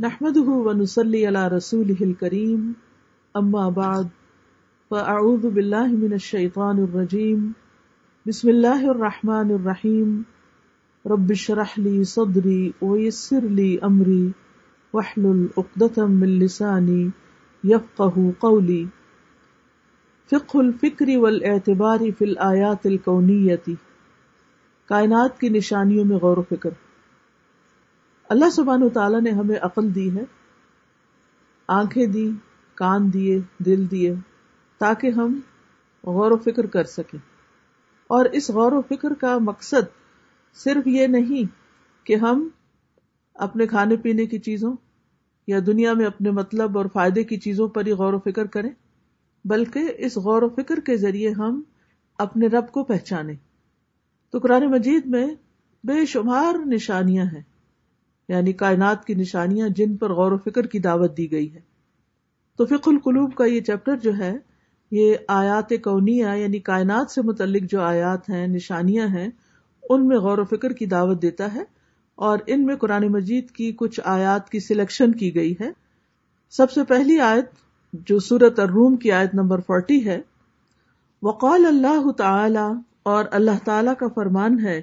نحمده ونصلي على رسوله الكريم اما بعد فاعوذ بالله من الشيطان الرجيم. بسم الله الرحمن الرحيم. رب اشرح لي صدري ويسر لي امري واحلل عقدة من لساني يفقهوا قولي. فقه الفکر والاعتبار فی الآیات الکونیتی کائنات کی نشانیوں میں غور و فکر۔ اللہ سبحانہ و تعالیٰ نے ہمیں عقل دی ہے، آنکھیں دی کان دیے، دل دیے، تاکہ ہم غور و فکر کر سکیں۔ اور اس غور و فکر کا مقصد صرف یہ نہیں کہ ہم اپنے کھانے پینے کی چیزوں یا دنیا میں اپنے مطلب اور فائدے کی چیزوں پر ہی غور و فکر کریں، بلکہ اس غور و فکر کے ذریعے ہم اپنے رب کو پہچانے تو قرآن مجید میں بے شمار نشانیاں ہیں۔ یعنی کائنات کی نشانیاں جن پر غور و فکر کی دعوت دی گئی ہے تو فق القلوب کا یہ چیپٹر جو ہے، یہ آیات کونیا یعنی کائنات سے متعلق جو آیات ہیں، نشانیاں ہیں، ان میں غور و فکر کی دعوت دیتا ہے۔ اور ان میں قرآن مجید کی کچھ آیات کی سلیکشن کی گئی ہے۔ سب سے پہلی آیت، جو سورت الروم کی آیت نمبر فورٹی ہے، وقال اللہ تعالی اور اللہ تعالی کا فرمان ہے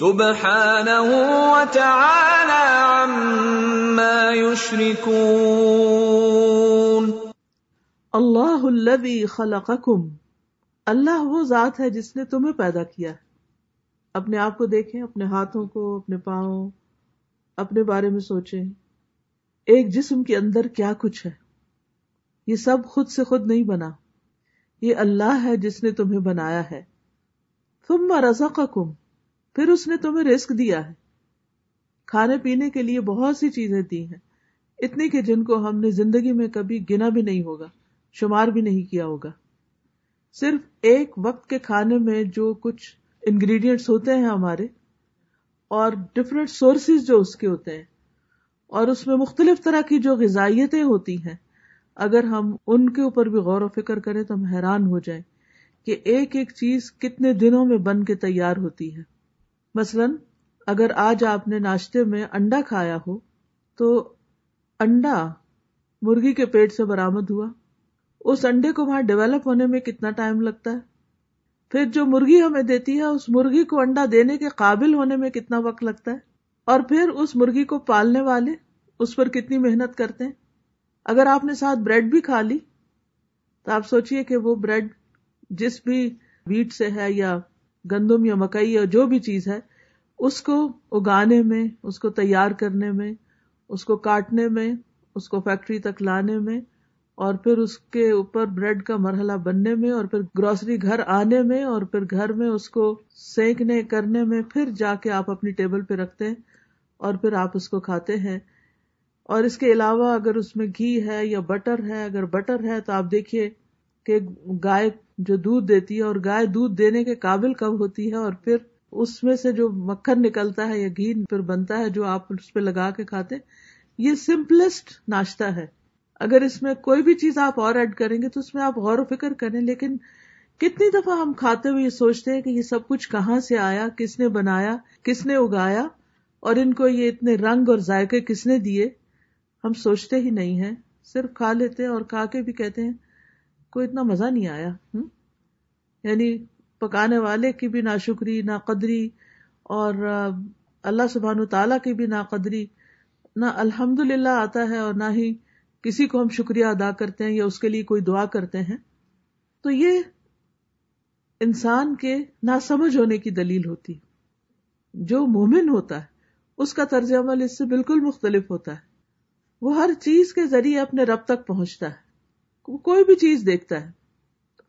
سبحانه وتعالى عما يشركون. اللہ الذي خلقكم اللہ وہ ذات ہے جس نے تمہیں پیدا کیا اپنے آپ کو دیکھیں، اپنے ہاتھوں کو، اپنے پاؤں، اپنے بارے میں سوچیں۔ ایک جسم کے اندر کیا کچھ ہے؟ یہ سب خود سے خود نہیں بنا۔ یہ اللہ ہے جس نے تمہیں بنایا ہے۔ ثم رزقکم پھر اس نے تمہیں رزق دیا ہے۔ کھانے پینے کے لیے بہت سی چیزیں دی ہیں۔ اتنی کہ جن کو ہم نے زندگی میں کبھی گنا بھی نہیں ہوگا، شمار بھی نہیں کیا ہوگا۔ صرف ایک وقت کے کھانے میں جو کچھ انگریڈینٹس ہوتے ہیں ہمارے، اور ڈفرینٹ سورسز جو اس کے ہوتے ہیں، اور اس میں مختلف طرح کی جو غذائیتیں ہوتی ہیں، اگر ہم ان کے اوپر بھی غور و فکر کریں تو ہم حیران ہو جائیں کہ ایک ایک چیز کتنے دنوں میں بن کے تیار ہوتی ہے۔ مثلاً اگر آج آپ نے ناشتے میں انڈا کھایا ہو، تو انڈا مرغی کے پیٹ سے برامد ہوا۔ اس انڈے کو وہاں ڈیولپ ہونے میں کتنا ٹائم لگتا ہے؟ پھر جو مرغی ہمیں دیتی ہے، اس مرغی کو انڈا دینے کے قابل ہونے میں کتنا وقت لگتا ہے؟ اور پھر اس مرغی کو پالنے والے اس پر کتنی محنت کرتے ہیں؟ اگر آپ نے ساتھ بریڈ بھی کھا لی، تو آپ سوچئے کہ وہ بریڈ جس بھی ویٹ سے ہے یا گندم یا مکئی یا جو بھی چیز ہے، اس کو اگانے میں، اس کو تیار کرنے میں، اس کو کاٹنے میں، اس کو فیکٹری تک لانے میں، اور پھر اس کے اوپر بریڈ کا مرحلہ بننے میں، اور پھر گروسری گھر آنے میں، اور پھر گھر میں اس کو سینکنے، کرنے میں، پھر جا کے آپ اپنی ٹیبل پہ رکھتے ہیں، اور پھر آپ اس کو کھاتے ہیں۔ اور اس کے علاوہ اگر اس میں گھی ہے یا بٹر ہے، اگر بٹر ہے تو آپ دیکھیے کہ گائے جو دودھ دیتی ہے اور گائے دودھ دینے کے قابل کب ہوتی ہے اور پھر اس میں سے جو مکھن نکلتا ہے یا گھی پھر بنتا ہے جو آپ اس پہ لگا کے کھاتے، یہ سمپلسٹ ناشتہ ہے۔ اگر اس میں کوئی بھی چیز آپ اور ایڈ کریں گے تو اس میں آپ غور و فکر کریں، لیکن کتنی دفعہ ہم کھاتے ہوئے یہ سوچتے ہیں کہ یہ سب کچھ کہاں سے آیا، کس نے بنایا، کس نے اگایا، اور ان کو یہ اتنے رنگ اور ذائقے کس نے دیے، ہم سوچتے ہی نہیں ہیں۔ صرف کھا لیتے اور کھا کے بھی کہتے ہیں کوئی اتنا مزہ نہیں آیا ہوں یعنی پکانے والے کی بھی ناشکری نہ قدری اور اللہ سبحان تعالیٰ کی بھی نا قدری نہ الحمد للہ آتا ہے اور نہ ہی کسی کو ہم شکریہ ادا کرتے ہیں یا اس کے لیے کوئی دعا کرتے ہیں۔ تو یہ انسان کے نا سمجھ ہونے کی دلیل ہوتی۔ جو مومن ہوتا ہے، اس کا طرز عمل اس سے بالکل مختلف ہوتا ہے۔ وہ ہر چیز کے ذریعے اپنے رب تک پہنچتا ہے۔ کوئی بھی چیز دیکھتا ہے،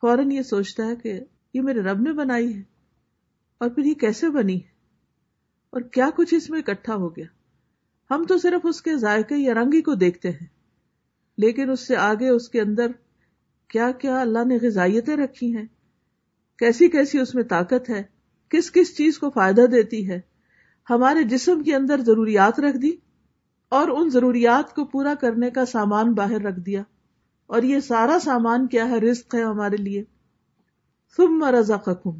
فوراً یہ سوچتا ہے کہ یہ میرے رب نے بنائی ہے اور پھر یہ کیسے بنی ہے؟ اور کیا کچھ اس میں اکٹھا ہو گیا؟ ہم تو صرف اس کے ذائقے یا رنگ ہی کو دیکھتے ہیں، لیکن اس سے آگے اس کے اندر کیا کیا اللہ نے غذائیتیں رکھی ہیں؟ کیسی کیسی اس میں طاقت ہے؟ کس کس چیز کو فائدہ دیتی ہے؟ ہمارے جسم کے اندر ضروریات رکھ دی اور ان ضروریات کو پورا کرنے کا سامان باہر رکھ دیا۔ اور یہ سارا سامان کیا ہے رزق ہے ہمارے لیے۔ تم رزقکم،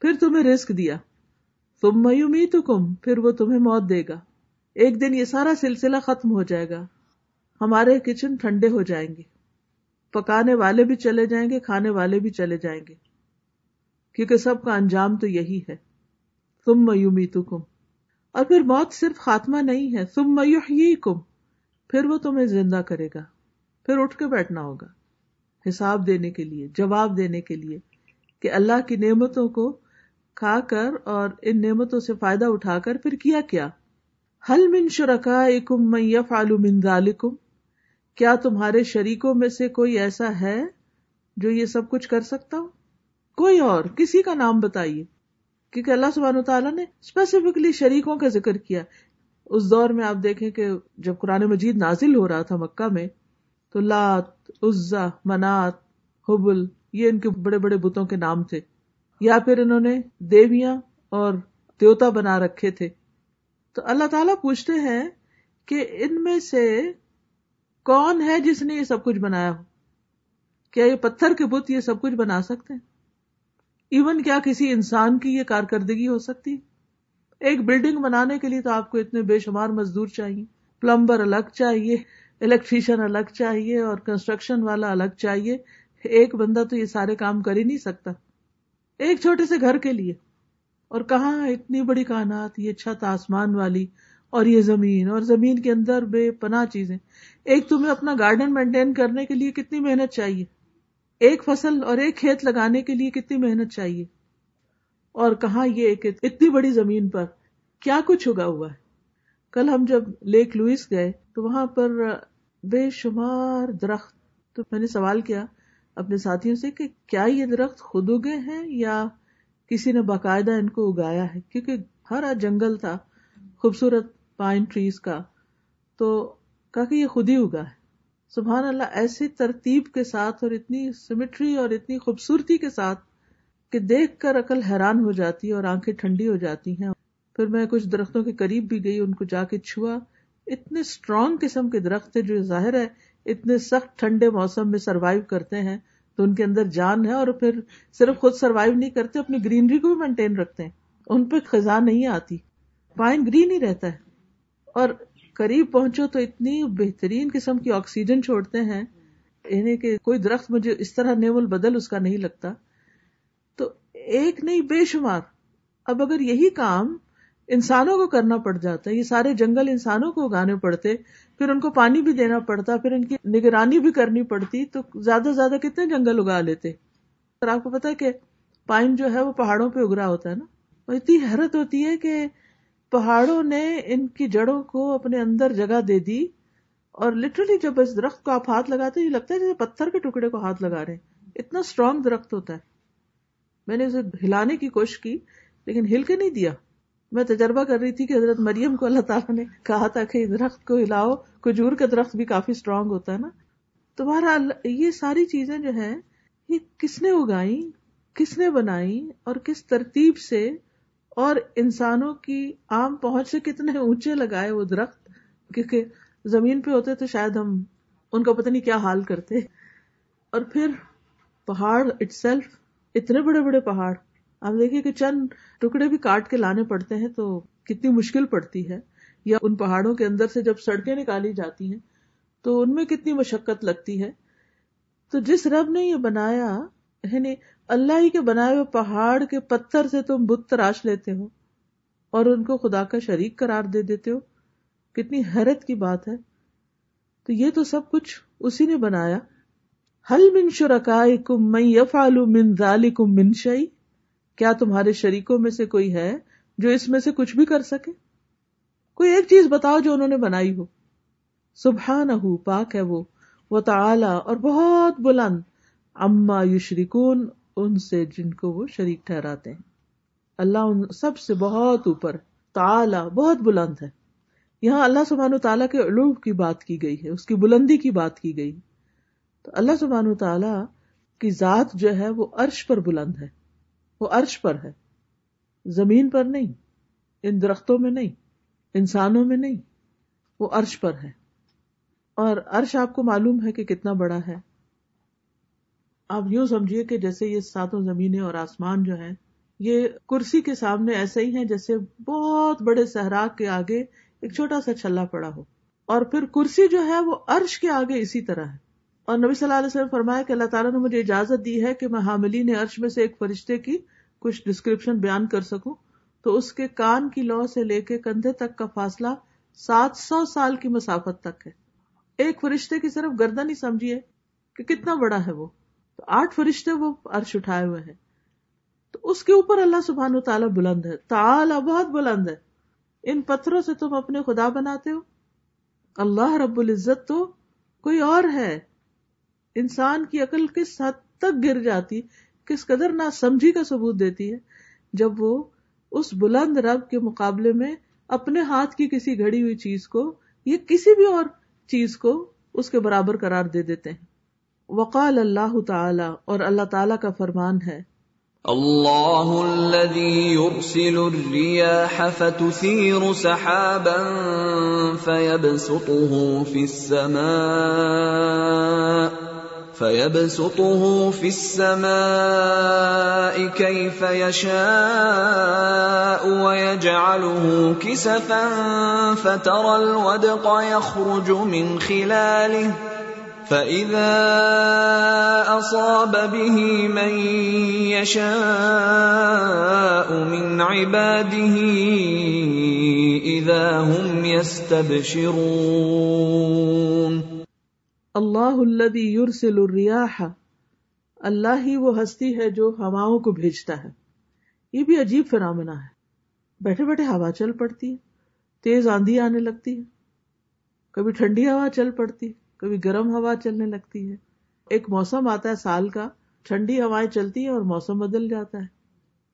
پھر تمہیں رزق دیا۔ تم میومی تو کم پھر وہ تمہیں موت دے گا۔ ایک دن یہ سارا سلسلہ ختم ہو جائے گا۔ ہمارے کچن ٹھنڈے ہو جائیں گے۔ پکانے والے بھی چلے جائیں گے، کھانے والے بھی چلے جائیں گے۔ کیونکہ سب کا انجام تو یہی ہے۔ تم میومی تو کم اور پھر موت صرف خاتمہ نہیں ہے۔ تم میوہی کم پھر وہ تمہیں زندہ کرے گا۔ پھر اٹھ کے بیٹھنا ہوگا۔ حساب دینے کے لیے، جواب دینے کے لیے کہ اللہ کی نعمتوں کو کھا کر اور ان نعمتوں سے فائدہ اٹھا کر پھر کیا کیا؟ حل من شرکا کم میف من ذالکم؟ کیا تمہارے شریکوں میں سے کوئی ایسا ہے جو یہ سب کچھ کر سکتا ہو؟ کوئی اور، کسی کا نام بتائیے۔ کیونکہ اللہ سبحانہ تعالیٰ نے اسپیسیفکلی شریکوں کا ذکر کیا۔ اس دور میں آپ دیکھیں کہ جب قرآن مجید نازل ہو رہا تھا مکہ میں تو لات عزا، منات، حبل، یہ ان کے بڑے بڑے بتوں کے نام تھے۔ یا پھر انہوں نے دیویاں اور دیوتا بنا رکھے تھے۔ تو اللہ تعالیٰ پوچھتے ہیں کہ ان میں سے کون ہے جس نے یہ سب کچھ بنایا ہو؟ کیا یہ پتھر کے بت یہ سب کچھ بنا سکتے ہیں؟ ایون کیا کسی انسان کی یہ کارکردگی ہو سکتی؟ ایک بلڈنگ بنانے کے لیے تو آپ کو اتنے بے شمار مزدور چاہیے پلمبر الگ چاہیے الیکٹریشین الگ چاہیے اور کنسٹرکشن والا الگ چاہیے۔ ایک بندہ تو یہ سارے کام کر ہی نہیں سکتا۔ ایک چھوٹے سے گھر کے لیے۔ اور کہاں اتنی بڑی کائنات، یہ چھت آسمان والی اور یہ زمین، اور زمین کے اندر بے پناہ چیزیں۔ ایک تمہیں اپنا گارڈن مینٹین کرنے کے لیے کتنی محنت چاہیے۔ ایک فصل اور ایک کھیت لگانے کے لیے کتنی محنت چاہیے۔ اور کہاں یہ کہ اتنی بڑی زمین پر کیا کچھ اگا ہوا ہے۔ کل ہم جب لیک لوئس گئے تو وہاں پر بے شمار درخت، تو میں نے سوال کیا اپنے ساتھیوں سے کہ کیا یہ درخت خود اگے ہیں یا کسی نے باقاعدہ ان کو اگایا ہے؟ کیونکہ ہر جنگل تھا، خوبصورت پائن ٹریز کا، تو کہا کہ یہ خود ہی اگا ہے۔ سبحان اللہ، ایسی ترتیب کے ساتھ اور اتنی سیمیٹری اور اتنی خوبصورتی کے ساتھ کہ دیکھ کر عقل حیران ہو جاتی ہے اور آنکھیں ٹھنڈی ہو جاتی ہیں۔ پھر میں کچھ درختوں کے قریب بھی گئی، ان کو جا کے چھوا۔ اتنے اسٹرانگ قسم کے درخت تھے جو ظاہر ہے، اتنے سخت ٹھنڈے موسم میں سروائو کرتے ہیں، تو ان کے اندر جان ہے اور پھر صرف خود سروائو نہیں کرتے، اپنی گرینری کو بھی مینٹین رکھتے ہیں۔ ان پہ خزاں نہیں آتی۔ پائن گرین ہی رہتا ہے۔ اور قریب پہنچو تو اتنی بہترین قسم کی آکسیجن چھوڑتے ہیں۔ یعنی کہ کوئی درخت مجھے اس طرح نیول بدل اس کا نہیں لگتا۔ تو ایک نہیں، بے شمار۔ اب اگر یہی کام انسانوں کو کرنا پڑ جاتا ہے، یہ سارے جنگل انسانوں کو اگانے پڑتے، پھر ان کو پانی بھی دینا پڑتا، پھر ان کی نگرانی بھی کرنی پڑتی، تو زیادہ سے زیادہ کتنے جنگل اگا لیتے؟ اور آپ کو پتا کہ پائن جو ہے وہ پہاڑوں پہ اگ رہا ہوتا ہے نا؟ اور اتنی حیرت ہوتی ہے کہ پہاڑوں نے ان کی جڑوں کو اپنے اندر جگہ دے دی، اور لٹرلی جب اس درخت کو آپ ہاتھ لگاتے یہ لگتا ہے جیسے پتھر کے ٹکڑے کو ہاتھ لگا رہے ہیں۔ اتنا اسٹرانگ درخت ہوتا ہے۔ میں نے اسے ہلانے کی کوشش کی، لیکن ہل کے نہیں دیا۔ میں تجربہ کر رہی تھی کہ حضرت مریم کو اللہ تعالیٰ نے کہا تھا کہ درخت کو ہلاؤ، کھجور کا درخت بھی کافی اسٹرانگ ہوتا ہے نا۔ تمہارا یہ ساری چیزیں جو ہے یہ کس نے اگائی کس نے بنائی اور کس ترتیب سے اور انسانوں کی عام پہنچ سے کتنے اونچے لگائے وہ درخت؟ کیونکہ زمین پہ ہوتے تو شاید ہم ان کا پتہ نہیں کیا حال کرتے۔ اور پھر پہاڑ اٹ سیلف اتنے بڑے بڑے پہاڑ۔ آپ دیکھیے کہ چند ٹکڑے بھی کاٹ کے لانے پڑتے ہیں تو کتنی مشکل پڑتی ہے، یا ان پہاڑوں کے اندر سے جب سڑکیں نکالی جاتی ہیں تو ان میں کتنی مشقت لگتی ہے۔ تو جس رب نے یہ بنایا یعنی اللہ ہی کے بنائے ہوئے پہاڑ کے پتھر سے تم بت تراش لیتے ہو اور ان کو خدا کا شریک قرار دے دیتے ہو، کتنی حیرت کی بات ہے۔ تو یہ تو سب کچھ اسی نے بنایا۔ حل من شرکائے کم من یفعل من ذالکم من شئی کیا تمہارے شریکوں میں سے کوئی ہے جو اس میں سے کچھ بھی کر سکے؟ کوئی ایک چیز بتاؤ جو انہوں نے بنائی ہو۔ سبحان پاک ہے وہ۔ وہ تعلی اور بہت بلند۔ اما یشرکون، ان سے جن کو وہ شریک ٹھہراتے ہیں۔ اللہ ان سب سے بہت اوپر تعلی بہت بلند ہے۔ یہاں اللہ سبحان و تعالیٰ کے علوم کی بات کی گئی ہے، اس کی بلندی کی بات کی گئی۔ تو اللہ سبحان و تعالیٰ کی ذات جو ہے وہ عرش پر بلند ہے۔ وہ عرش پر ہے۔ زمین پر نہیں، ان درختوں میں نہیں، انسانوں میں نہیں، وہ عرش پر ہے۔ اور عرش آپ کو معلوم ہے کہ کتنا بڑا ہے۔ آپ یوں سمجھیے کہ جیسے یہ ساتوں زمینیں اور آسمان جو ہیں، یہ کرسی کے سامنے ایسے ہی ہیں جیسے بہت بڑے صحرا کے آگے ایک چھوٹا سا چھلا پڑا ہو۔ اور پھر کرسی جو ہے وہ عرش کے آگے اسی طرح ہے۔ اور نبی صلی اللہ علیہ وسلم فرمایا کہ اللہ تعالیٰ نے مجھے اجازت دی ہے کہ میں حاملین عرش میں سے ایک فرشتے کی کچھ ڈسکرپشن بیان کر سکوں۔ تو اس کے کان کی لو سے لے کے کندھے تک کا فاصلہ سات سو سال کی مسافت تک ہے۔ ایک فرشتے کی صرف گردن ہی سمجھیے کہ کتنا بڑا ہے وہ۔ تو آٹھ فرشتے وہ عرش اٹھائے ہوئے ہیں۔ تو اس کے اوپر اللہ سبحان و تعالیٰ بلند ہے۔ تعالیٰ بہت بلند ہے۔ ان پتھروں سے تم اپنے خدا بناتے ہو۔ اللہ رب العزت تو کوئی اور ہے۔ انسان کی عقل کس حد تک گر جاتی، کس قدر نہ سمجھی کا ثبوت دیتی ہے، جب وہ اس بلند رب کے مقابلے میں اپنے ہاتھ کی کسی گھڑی ہوئی چیز کو یا کسی بھی اور چیز کو اس کے برابر قرار دے دیتے ہیں۔ وقال اللہ تعالی، اور اللہ تعالی کا فرمان ہے۔ اللہ الذي يرسل الرياح فتثير سحابا فيبسطه في السماء فيبسطه في السماء كيف يشاء ويجعله كسفا فترى الودق يخرج من خلاله فإذا أصاب به من يشاء من عباده إذا هم يستبشرون اللہ الذي يرسل الرياح اللہ ہی وہ ہستی ہے جو ہواؤں کو بھیجتا ہے۔ یہ بھی عجیب فرامنا ہے۔ بیٹھے بیٹھے ہوا چل پڑتی ہے۔ تیز آندھی آنے لگتی ہے۔ کبھی ٹھنڈی ہوا چل پڑتی کبھی گرم ہوا چلنے لگتی ہے۔ ایک موسم آتا ہے سال کا۔ ٹھنڈی ہوائیں چلتی ہیں اور موسم بدل جاتا ہے۔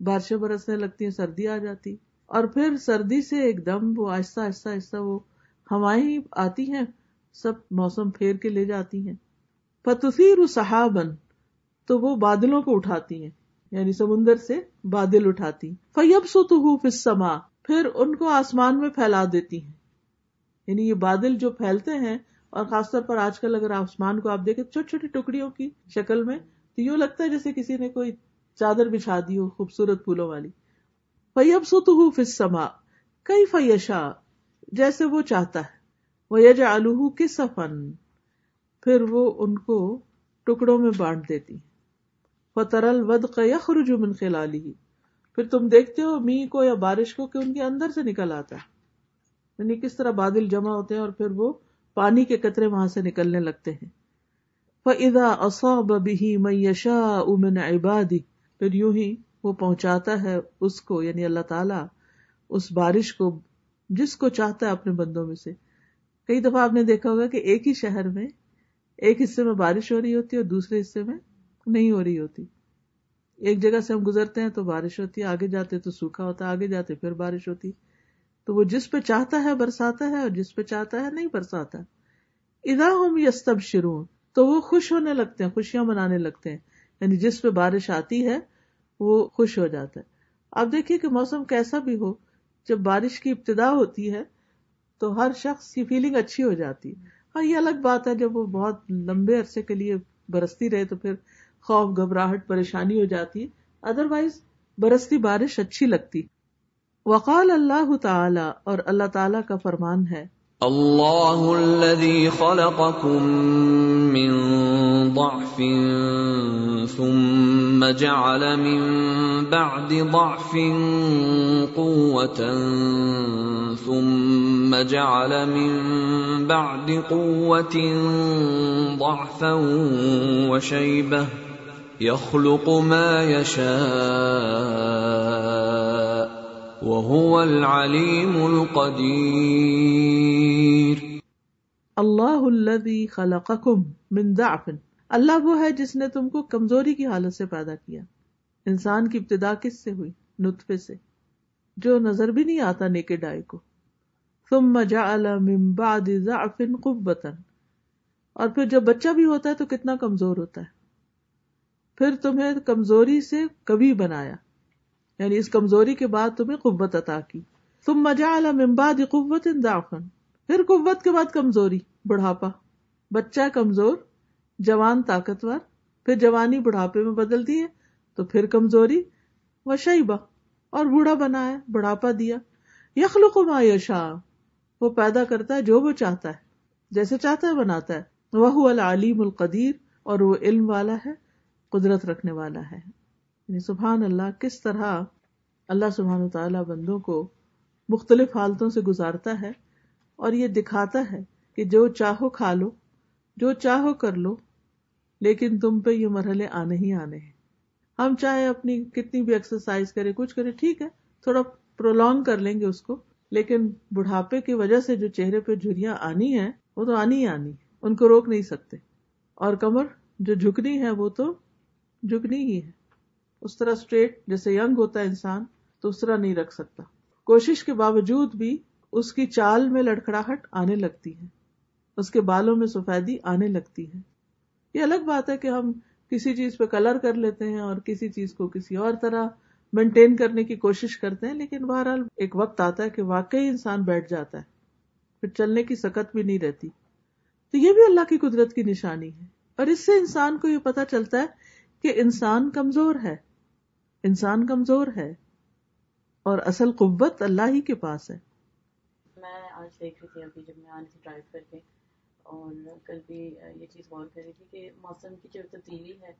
بارشیں برسنے لگتی ہیں، سردی آ جاتی اور پھر سردی سے ایک دم وہ آہستہ آہستہ آہستہ وہ ہوائیں آتی ہیں۔ سب موسم پھیر کے لے جاتی ہیں۔ فتثیر صحابن تو وہ بادلوں کو اٹھاتی ہیں یعنی سمندر سے بادل اٹھاتی فیب سو فسما پھر ان کو آسمان میں پھیلا دیتی ہیں۔ یعنی یہ بادل جو پھیلتے ہیں، اور خاص طور پر آج کل اگر آسمان کو آپ دیکھیں، چھوٹی چھوٹی ٹکڑیوں کی شکل میں، تو یوں لگتا ہے جیسے کسی نے کوئی چادر بچھا دی ہو، خوبصورت پھولوں والی۔ فیب سو فسما کئی فیشا جیسے وہ چاہتا ہے۔ وہ یج آلو کے سفن پھر وہ ان کو ٹکڑوں میں بانٹ دیتی فترل ود یخرج من خلالی پھر تم دیکھتے ہو می کو یا بارش کو کہ ان کے اندر سے نکل آتا ہے۔ یعنی کس طرح بادل جمع ہوتے ہیں اور پھر وہ پانی کے قطرے وہاں سے نکلنے لگتے ہیں۔ فَإِذَا أَصَابَ بِهِ مَن يَشَاءُ مِنْ عِبَادِهِ، پھر یوں ہی وہ پہنچاتا ہے اس کو یعنی اللہ تعالیٰ، اس بارش کو، جس کو چاہتا ہے اپنے بندوں میں سے۔ کئی دفعہ آپ نے دیکھا ہوگا کہ ایک ہی شہر میں ایک حصے میں بارش ہو رہی ہوتی ہے اور دوسرے حصے میں نہیں ہو رہی ہوتی۔ ایک جگہ سے ہم گزرتے ہیں تو بارش ہوتی ہے، آگے جاتے تو سوکھا ہوتا ہے، آگے جاتے پھر بارش ہوتی۔ تو وہ جس پہ چاہتا ہے برساتا ہے اور جس پہ چاہتا ہے نہیں برساتا۔ ادا ہم یستب شروع تو وہ خوش ہونے لگتے ہیں، خوشیاں منانے لگتے ہیں۔ یعنی جس پہ بارش آتی ہے، وہ خوش ہو جاتا ہے۔ آپ دیکھیے کہ موسم کیسا بھی ہو، جب بارش کی ابتدا ہوتی ہے تو ہر شخص کی فیلنگ اچھی ہو جاتی۔ ہے ہاں یہ الگ بات ہے، جب وہ بہت لمبے عرصے کے لیے برستی رہے تو پھر خوف، گھبراہٹ، پریشانی ہو جاتی ہے۔ ادر وائز برستی بارش اچھی لگتی۔ وقال اللہ تعالی، اور اللہ تعالی کا فرمان ہے۔ اللہ الذي خلقكم من ضعف ثم جعل من بعد ضعف قوة ثم جعل من بعد قوة ضعفا وشيبة يخلق ما يشاء وهو العليم القدير. اللہ الذي خلقكم من ضعف اللہ وہ ہے جس نے تم کو کمزوری کی حالت سے پیدا کیا۔ انسان کی ابتدا کس سے ہوئی؟ نطفے سے۔ جو نظر بھی نہیں آتا نیکے ڈائی کو۔ ثم جعل من بعد ضعف اور پھر جب بچہ بھی ہوتا ہے تو کتنا کمزور ہوتا ہے۔ پھر تمہیں کمزوری سے کبھی بنایا۔ یعنی اس کمزوری کے بعد تمہیں قوت عطا کی۔ تم مجا ممباد قوت داخن پھر قوت کے بعد کمزوری، بڑھاپا۔ بچہ کمزور جوان طاقتور، پھر جوانی بڑھاپے میں بدل دی ہے، تو پھر کمزوری و شیبہ، اور بوڑھا بنایا بڑھاپا دیا۔ یخلق ما یشا وہ پیدا کرتا ہے جو وہ چاہتا ہے، جیسے چاہتا ہے، بناتا ہے۔ وہ العلیم القدیر، اور وہ علم والا ہے، قدرت رکھنے والا ہے۔ یعنی سبحان اللہ، کس طرح اللہ سبحان تعالی بندوں کو مختلف حالتوں سے گزارتا ہے، اور یہ دکھاتا ہے کہ جو چاہو کھا لو، جو چاہو کر لو لیکن تم پہ یہ مرحلے آنے ہی آنے ہیں۔ ہم چاہے اپنی کتنی بھی ایکسرسائز کرے کچھ کرے ٹھیک ہے، تھوڑا پرولونگ کر لیں گے اس کو۔ لیکن بڑھاپے کی وجہ سے جو چہرے پہ جھریاں آنی ہیں، وہ تو آنی ہی آنی ان کو روک نہیں سکتے۔ اور کمر جو جھکنی ہے، وہ تو جھکنی ہی ہے۔ اس طرح اسٹریٹ جیسے ینگ ہوتا ہے انسان، تو اس طرح نہیں رکھ سکتا۔ کوشش کے باوجود بھی اس کی چال میں لڑکڑاہٹ آنے لگتی ہے۔ اس کے بالوں میں سفیدی آنے لگتی ہے۔ یہ الگ بات ہے کہ ہم کسی چیز پہ کلر کر لیتے ہیں اور کسی چیز کو کسی اور طرح مینٹین کرنے کی کوشش کرتے ہیں، لیکن بہرحال ایک وقت آتا ہے کہ واقعی انسان بیٹھ جاتا ہے، پھر چلنے کی سکت بھی نہیں رہتی۔ تو یہ بھی اللہ کی قدرت کی نشانی ہے۔ اور اس سے انسان کو یہ پتا چلتا ہے کہ انسان کمزور ہے۔ انسان کمزور ہے۔ اور اصل قوت اللہ ہی کے پاس ہے۔ میں آج دیکھ رہی تھی ابھی جب میں آنے سے ڈرائیو کر کے۔ اور کل بھی یہ چیز غور کر رہی تھی کہ موسم کی جو تبدیلی ہے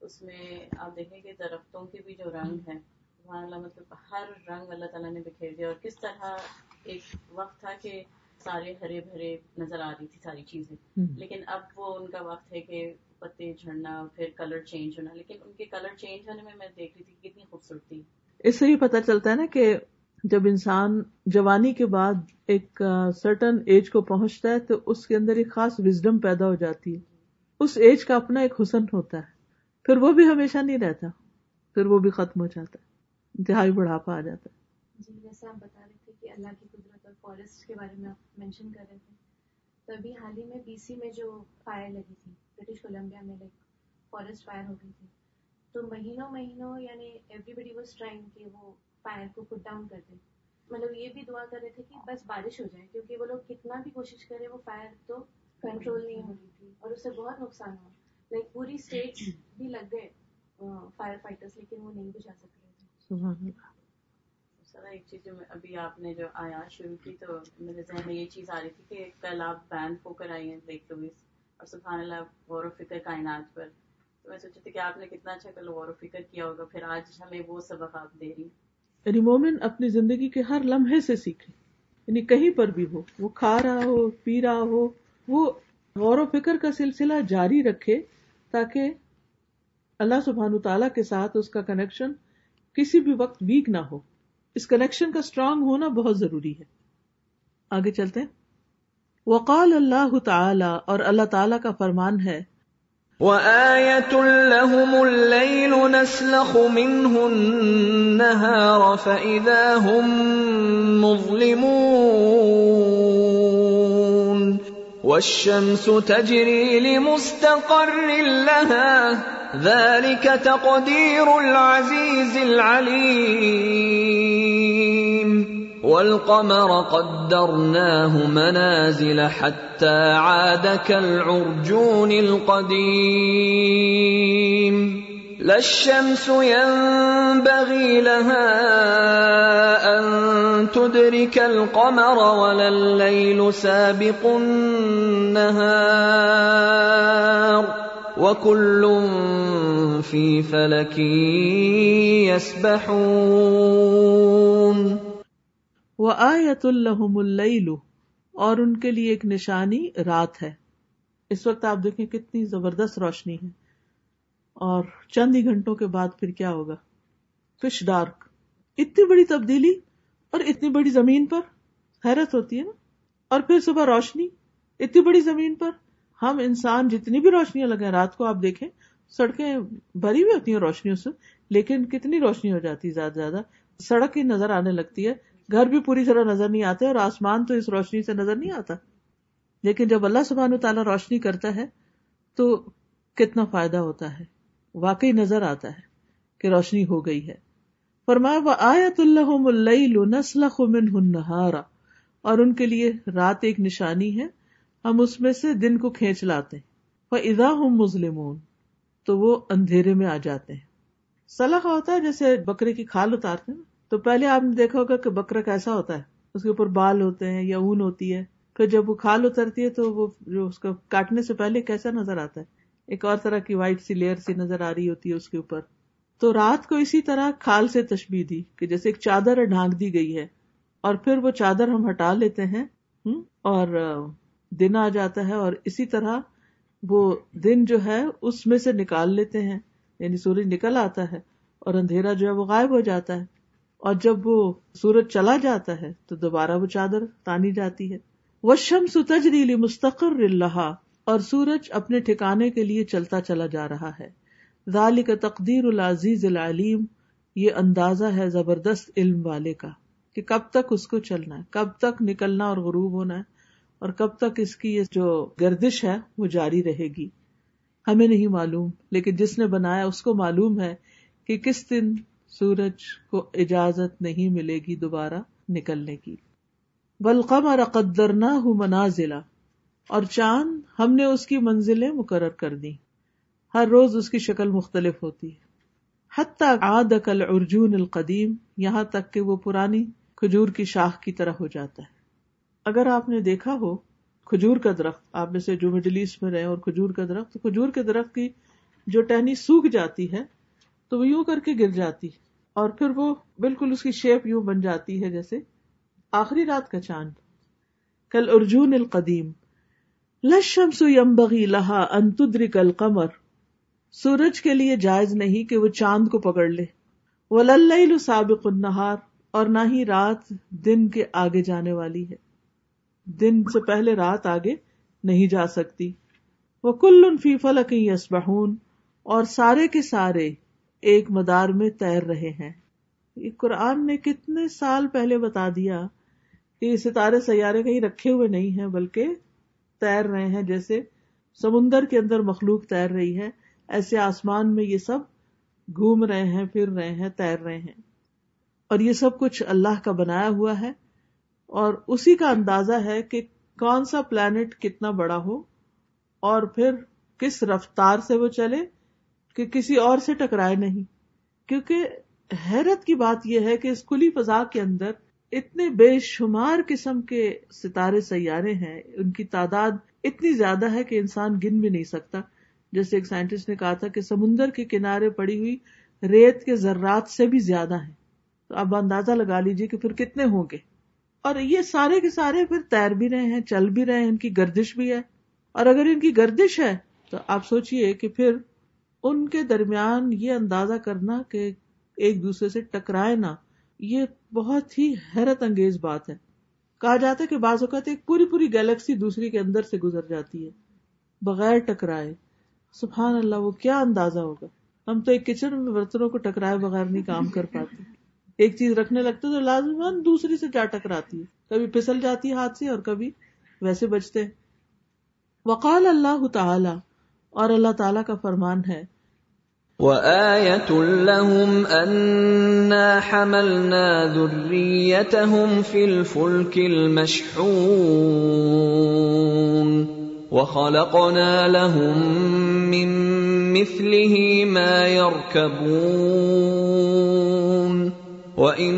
اس میں آپ دیکھیں کہ درختوں کے بھی جو رنگ ہے سبحان اللہ مطلب ہر رنگ اللہ تعالیٰ نے بکھیر دیا اور کس طرح ایک وقت تھا کہ سارے ہرے بھرے نظر آ رہی تھی ساری چیزیں۔ لیکن اب وہ ان کا وقت ہے کہ پتے جھڑنا پھر کلر چینج ہونا لیکن ان کے کلر چینج ہونے میں میں دیکھ رہی تھی کتنی خوبصورتی۔ اس سے بھی پتا چلتا ہے نا کہ جب انسان جوانی کے بعد ایک سرٹن ایج کو پہنچتا ہے تو اس کے اندر ایک خاص وزڈم پیدا ہو جاتی ہے۔ اس ایج کا اپنا ایک حسن ہوتا ہے۔ پھر وہ بھی ہمیشہ نہیں رہتا۔ پھر وہ بھی ختم ہو جاتا ہے۔ انتہائی بڑھاپا آ جاتا ہے۔ جی جیسے آپ بتا رہے تھے کہ اللہ کی قدرت اور فارسٹ کے بارے میں آپ مینشن کر رہے تھے۔ تو ابھی حال ہی میں بی سی میں جو فائر لگی تھی برٹش کولمبیا میں لائک فارسٹ فائر ہو گئی تھی۔ تو مہینوں مہینوں یعنی ایوری بڈی واز ٹرائنگ کہ وہ فائر کو پٹ ڈاؤن کر دے مطلب یہ بھی دعا کر رہے تھے کہ بس بارش ہو جائے کیونکہ وہ لوگ کتنا بھی کوشش کرے وہ فائر تو کنٹرول نہیں ہو رہی تھی اور اس سے بہت نقصان ہوا۔ لائک پوری اسٹیٹ بھی لگ گئے فائر فائٹرس لیکن وہ نہیں بچا سک رہے تھے سر ایک چیز جو ابھی آپ نے جو آیات شروع کی تو میرے ذہن میں یہ چیز آ رہی تھی کہ کل آپ بین ہو کر آئی ہیں دیکھ لوئس اور سبحان اللہ غور و فکر کائنات پر۔ تو میں سوچی تھی کہ آپ نے کتنا اچھا کل غور و فکر کیا ہوگا پھر آج ہمیں وہ سبق آپ دے رہی یعنی مومن اپنی زندگی کے ہر لمحے سے سیکھے۔ یعنی کہیں پر بھی ہو، وہ کھا رہا ہو، پی رہا ہو، وہ غور و فکر کا سلسلہ جاری رکھے تاکہ اللہ سبحان تعالیٰ کے ساتھ اس کا کنیکشن کسی بھی وقت ویک نہ ہو۔ اس کنیکشن کا اسٹرانگ ہونا بہت ضروری ہے۔ آگے چلتے وقال اللہ تعالی اور اللہ تعالی کا فرمان ہے وَآيَةٌ لَهُمُ اللَّيْلُ نَسْلَخُ مِنْهُ النَّهَارَ فَإِذَا هُمْ مُظْلِمُونَ وَالشَّمْسُ تَجْرِي لِمُسْتَقَرٍّ لَهَا ذلك تقدير العزيز العليم والقمر قدرناه منازل حتى عاد كالعرجون القديم. لا الشمس ينبغي لها ان تدرك القمر ولا الليل سابق النهار. وَكُلٌّ فِي فَلَكٍ يَسْبَحُونَ. وَآيَةٌ لَهُمُ اللَّيْلُ، اور ان کے لیے ایک نشانی رات ہے۔ اس وقت آپ دیکھیں کتنی زبردست روشنی ہے۔ اور چند ہی گھنٹوں کے بعد پھر کیا ہوگا؟ Pitch dark. اتنی بڑی تبدیلی اور اتنی بڑی زمین پر حیرت ہوتی ہے نا۔ اور پھر صبح روشنی، اتنی بڑی زمین پر ہم انسان جتنی بھی روشنیاں لگے رات کو آپ دیکھیں، سڑکیں بھری ہوئی ہوتی ہیں روشنیوں سے، لیکن کتنی روشنی ہو جاتی ہے زیادہ زیادہ؟ سڑک ہی نظر آنے لگتی ہے۔ گھر بھی پوری طرح نظر نہیں آتے اور آسمان تو اس روشنی سے نظر نہیں آتا۔ لیکن جب اللہ سبحانہ تعالیٰ روشنی کرتا ہے تو کتنا فائدہ ہوتا ہے۔ واقعی نظر آتا ہے کہ روشنی ہو گئی ہے۔ فرمایا وہ آیت اللہ نہارا اور ان کے لیے رات ایک نشانی ہے۔ ہم اس میں سے دن کو کھینچ لاتے ہیں۔ وہ ادا ہوں مسلم تو وہ اندھیرے میں آ جاتے ہیں۔ سلح ہوتا ہے جیسے بکرے کی کھال اتارتے ہیں۔ تو پہلے آپ نے دیکھا ہوگا کہ بکرا کیسا ہوتا ہے۔ اس کے اوپر بال ہوتے ہیں یا اون ہوتی ہے۔ پھر جب وہ کھال اترتی ہے تو وہ جو اس کا کاٹنے سے پہلے کیسا نظر آتا ہے؟ ایک اور طرح کی وائٹ سی لیئر سی نظر آ رہی ہوتی ہے اس کے اوپر۔ تو رات کو اسی طرح کھال سے تشبیح دی کہ جیسے ایک چادر ڈھانک دی گئی ہے اور پھر وہ چادر ہم ہٹا لیتے ہیں اور دن آ جاتا ہے اور اسی طرح وہ دن جو ہے اس میں سے نکال لیتے ہیں یعنی سورج نکل آتا ہے اور اندھیرا جو ہے وہ غائب ہو جاتا ہے۔ اور جب وہ سورج چلا جاتا ہے تو دوبارہ وہ چادر تانی جاتی ہے۔ وہ شم ستجریلی مستقر اللہ اور سورج اپنے ٹھکانے کے لیے چلتا چلا جا رہا ہے۔ ذالک کا تقدیر العزیز العلیم یہ اندازہ ہے زبردست علم والے کا کہ کب تک اس کو چلنا ہے، کب تک نکلنا اور غروب ہونا ہے، اور کب تک اس کی جو گردش ہے وہ جاری رہے گی۔ ہمیں نہیں معلوم، لیکن جس نے بنایا اس کو معلوم ہے کہ کس دن سورج کو اجازت نہیں ملے گی دوبارہ نکلنے کی۔ بلقم اور اقدر ہوں منازلہ اور چاند ہم نے اس کی منزلیں مقرر کر دی ہر روز اس کی شکل مختلف ہوتی ہے۔ حتیٰ عاد کل ارجون القدیم یہاں تک کہ وہ پرانی کھجور کی شاخ کی طرح ہو جاتا ہے۔ اگر آپ نے دیکھا ہو، کھجور کا درخت، آپ میں سے جو مڈل ایسٹ میں رہے اور کھجور کا درخت کھجور کے درخت کی جو ٹہنی سوکھ جاتی ہے تو وہ یوں کر کے گر جاتی اور پھر وہ بالکل اس کی شیپ یوں بن جاتی ہے جیسے آخری رات کا چاند۔ کل ارجون القدیم۔ لشم سو یمبغی لہا انتدری کل قمر سورج کے لیے جائز نہیں کہ وہ چاند کو پکڑ لے۔ وہ لل سابق النہار اور نہ ہی رات دن کے آگے جانے والی ہے۔ دن سے پہلے رات آگے نہیں جا سکتی۔ وہ کل فی فلک یسبحون۔ اور سارے کے سارے ایک مدار میں تیر رہے ہیں۔ یہ قرآن نے کتنے سال پہلے بتا دیا کہ یہ ستارے سیارے کہیں رکھے ہوئے نہیں ہیں، بلکہ تیر رہے ہیں۔ جیسے سمندر کے اندر مخلوق تیر رہی ہے ایسے آسمان میں یہ سب گھوم رہے ہیں، پھر رہے ہیں، تیر رہے ہیں۔ اور یہ سب کچھ اللہ کا بنایا ہوا ہے۔ اور اسی کا اندازہ ہے کہ کون سا پلانٹ کتنا بڑا ہو اور پھر کس رفتار سے وہ چلے۔ کہ کسی اور سے ٹکرائے نہیں۔ کیونکہ حیرت کی بات یہ ہے کہ اس کلی فضا کے اندر اتنے بے شمار قسم کے ستارے سیارے ہیں، ان کی تعداد اتنی زیادہ ہے کہ انسان گن بھی نہیں سکتا۔ جیسے ایک سائنٹسٹ نے کہا تھا کہ سمندر کے کنارے پڑی ہوئی ریت کے ذرات سے بھی زیادہ ہیں۔ تو اب اندازہ لگا لیجیے کہ پھر کتنے ہوں گے۔ اور یہ سارے کے سارے پھر تیر بھی رہے ہیں، چل بھی رہے ہیں، ان کی گردش بھی ہے۔ اور اگر ان کی گردش ہے، تو آپ سوچئے کہ پھر ان کے درمیان یہ اندازہ کرنا کہ ایک دوسرے سے ٹکرائے نہ، یہ بہت ہی حیرت انگیز بات ہے۔ کہا جاتا ہے کہ بعض اوقات ایک پوری پوری گیلیکسی دوسری کے اندر سے گزر جاتی ہے، بغیر ٹکرائے۔ سبحان اللہ، وہ کیا اندازہ ہوگا؟ ہم تو ایک کچن میں برتنوں کو ٹکرائے بغیر نہیں کام کر پاتے۔ ایک چیز رکھنے لگتے تو لازمان دوسری سے جا ٹکراتی ہے؟ کبھی پھسل جاتی ہے ہاتھ سے اور کبھی ویسے بچتے وقال اللہ تعالی اور اللہ تعالی کا فرمان ہے۔ وَآيَةٌ لَهُمْ أَنَّا حَمَلْنَا ذُرِّيَّتَهُمْ فِي الْفُلْكِ الْمَشْحُونَ وَخَلَقْنَا لَهُم مِّن مِّثْلِهِ مَا يَرْكَبُونَ وَإِن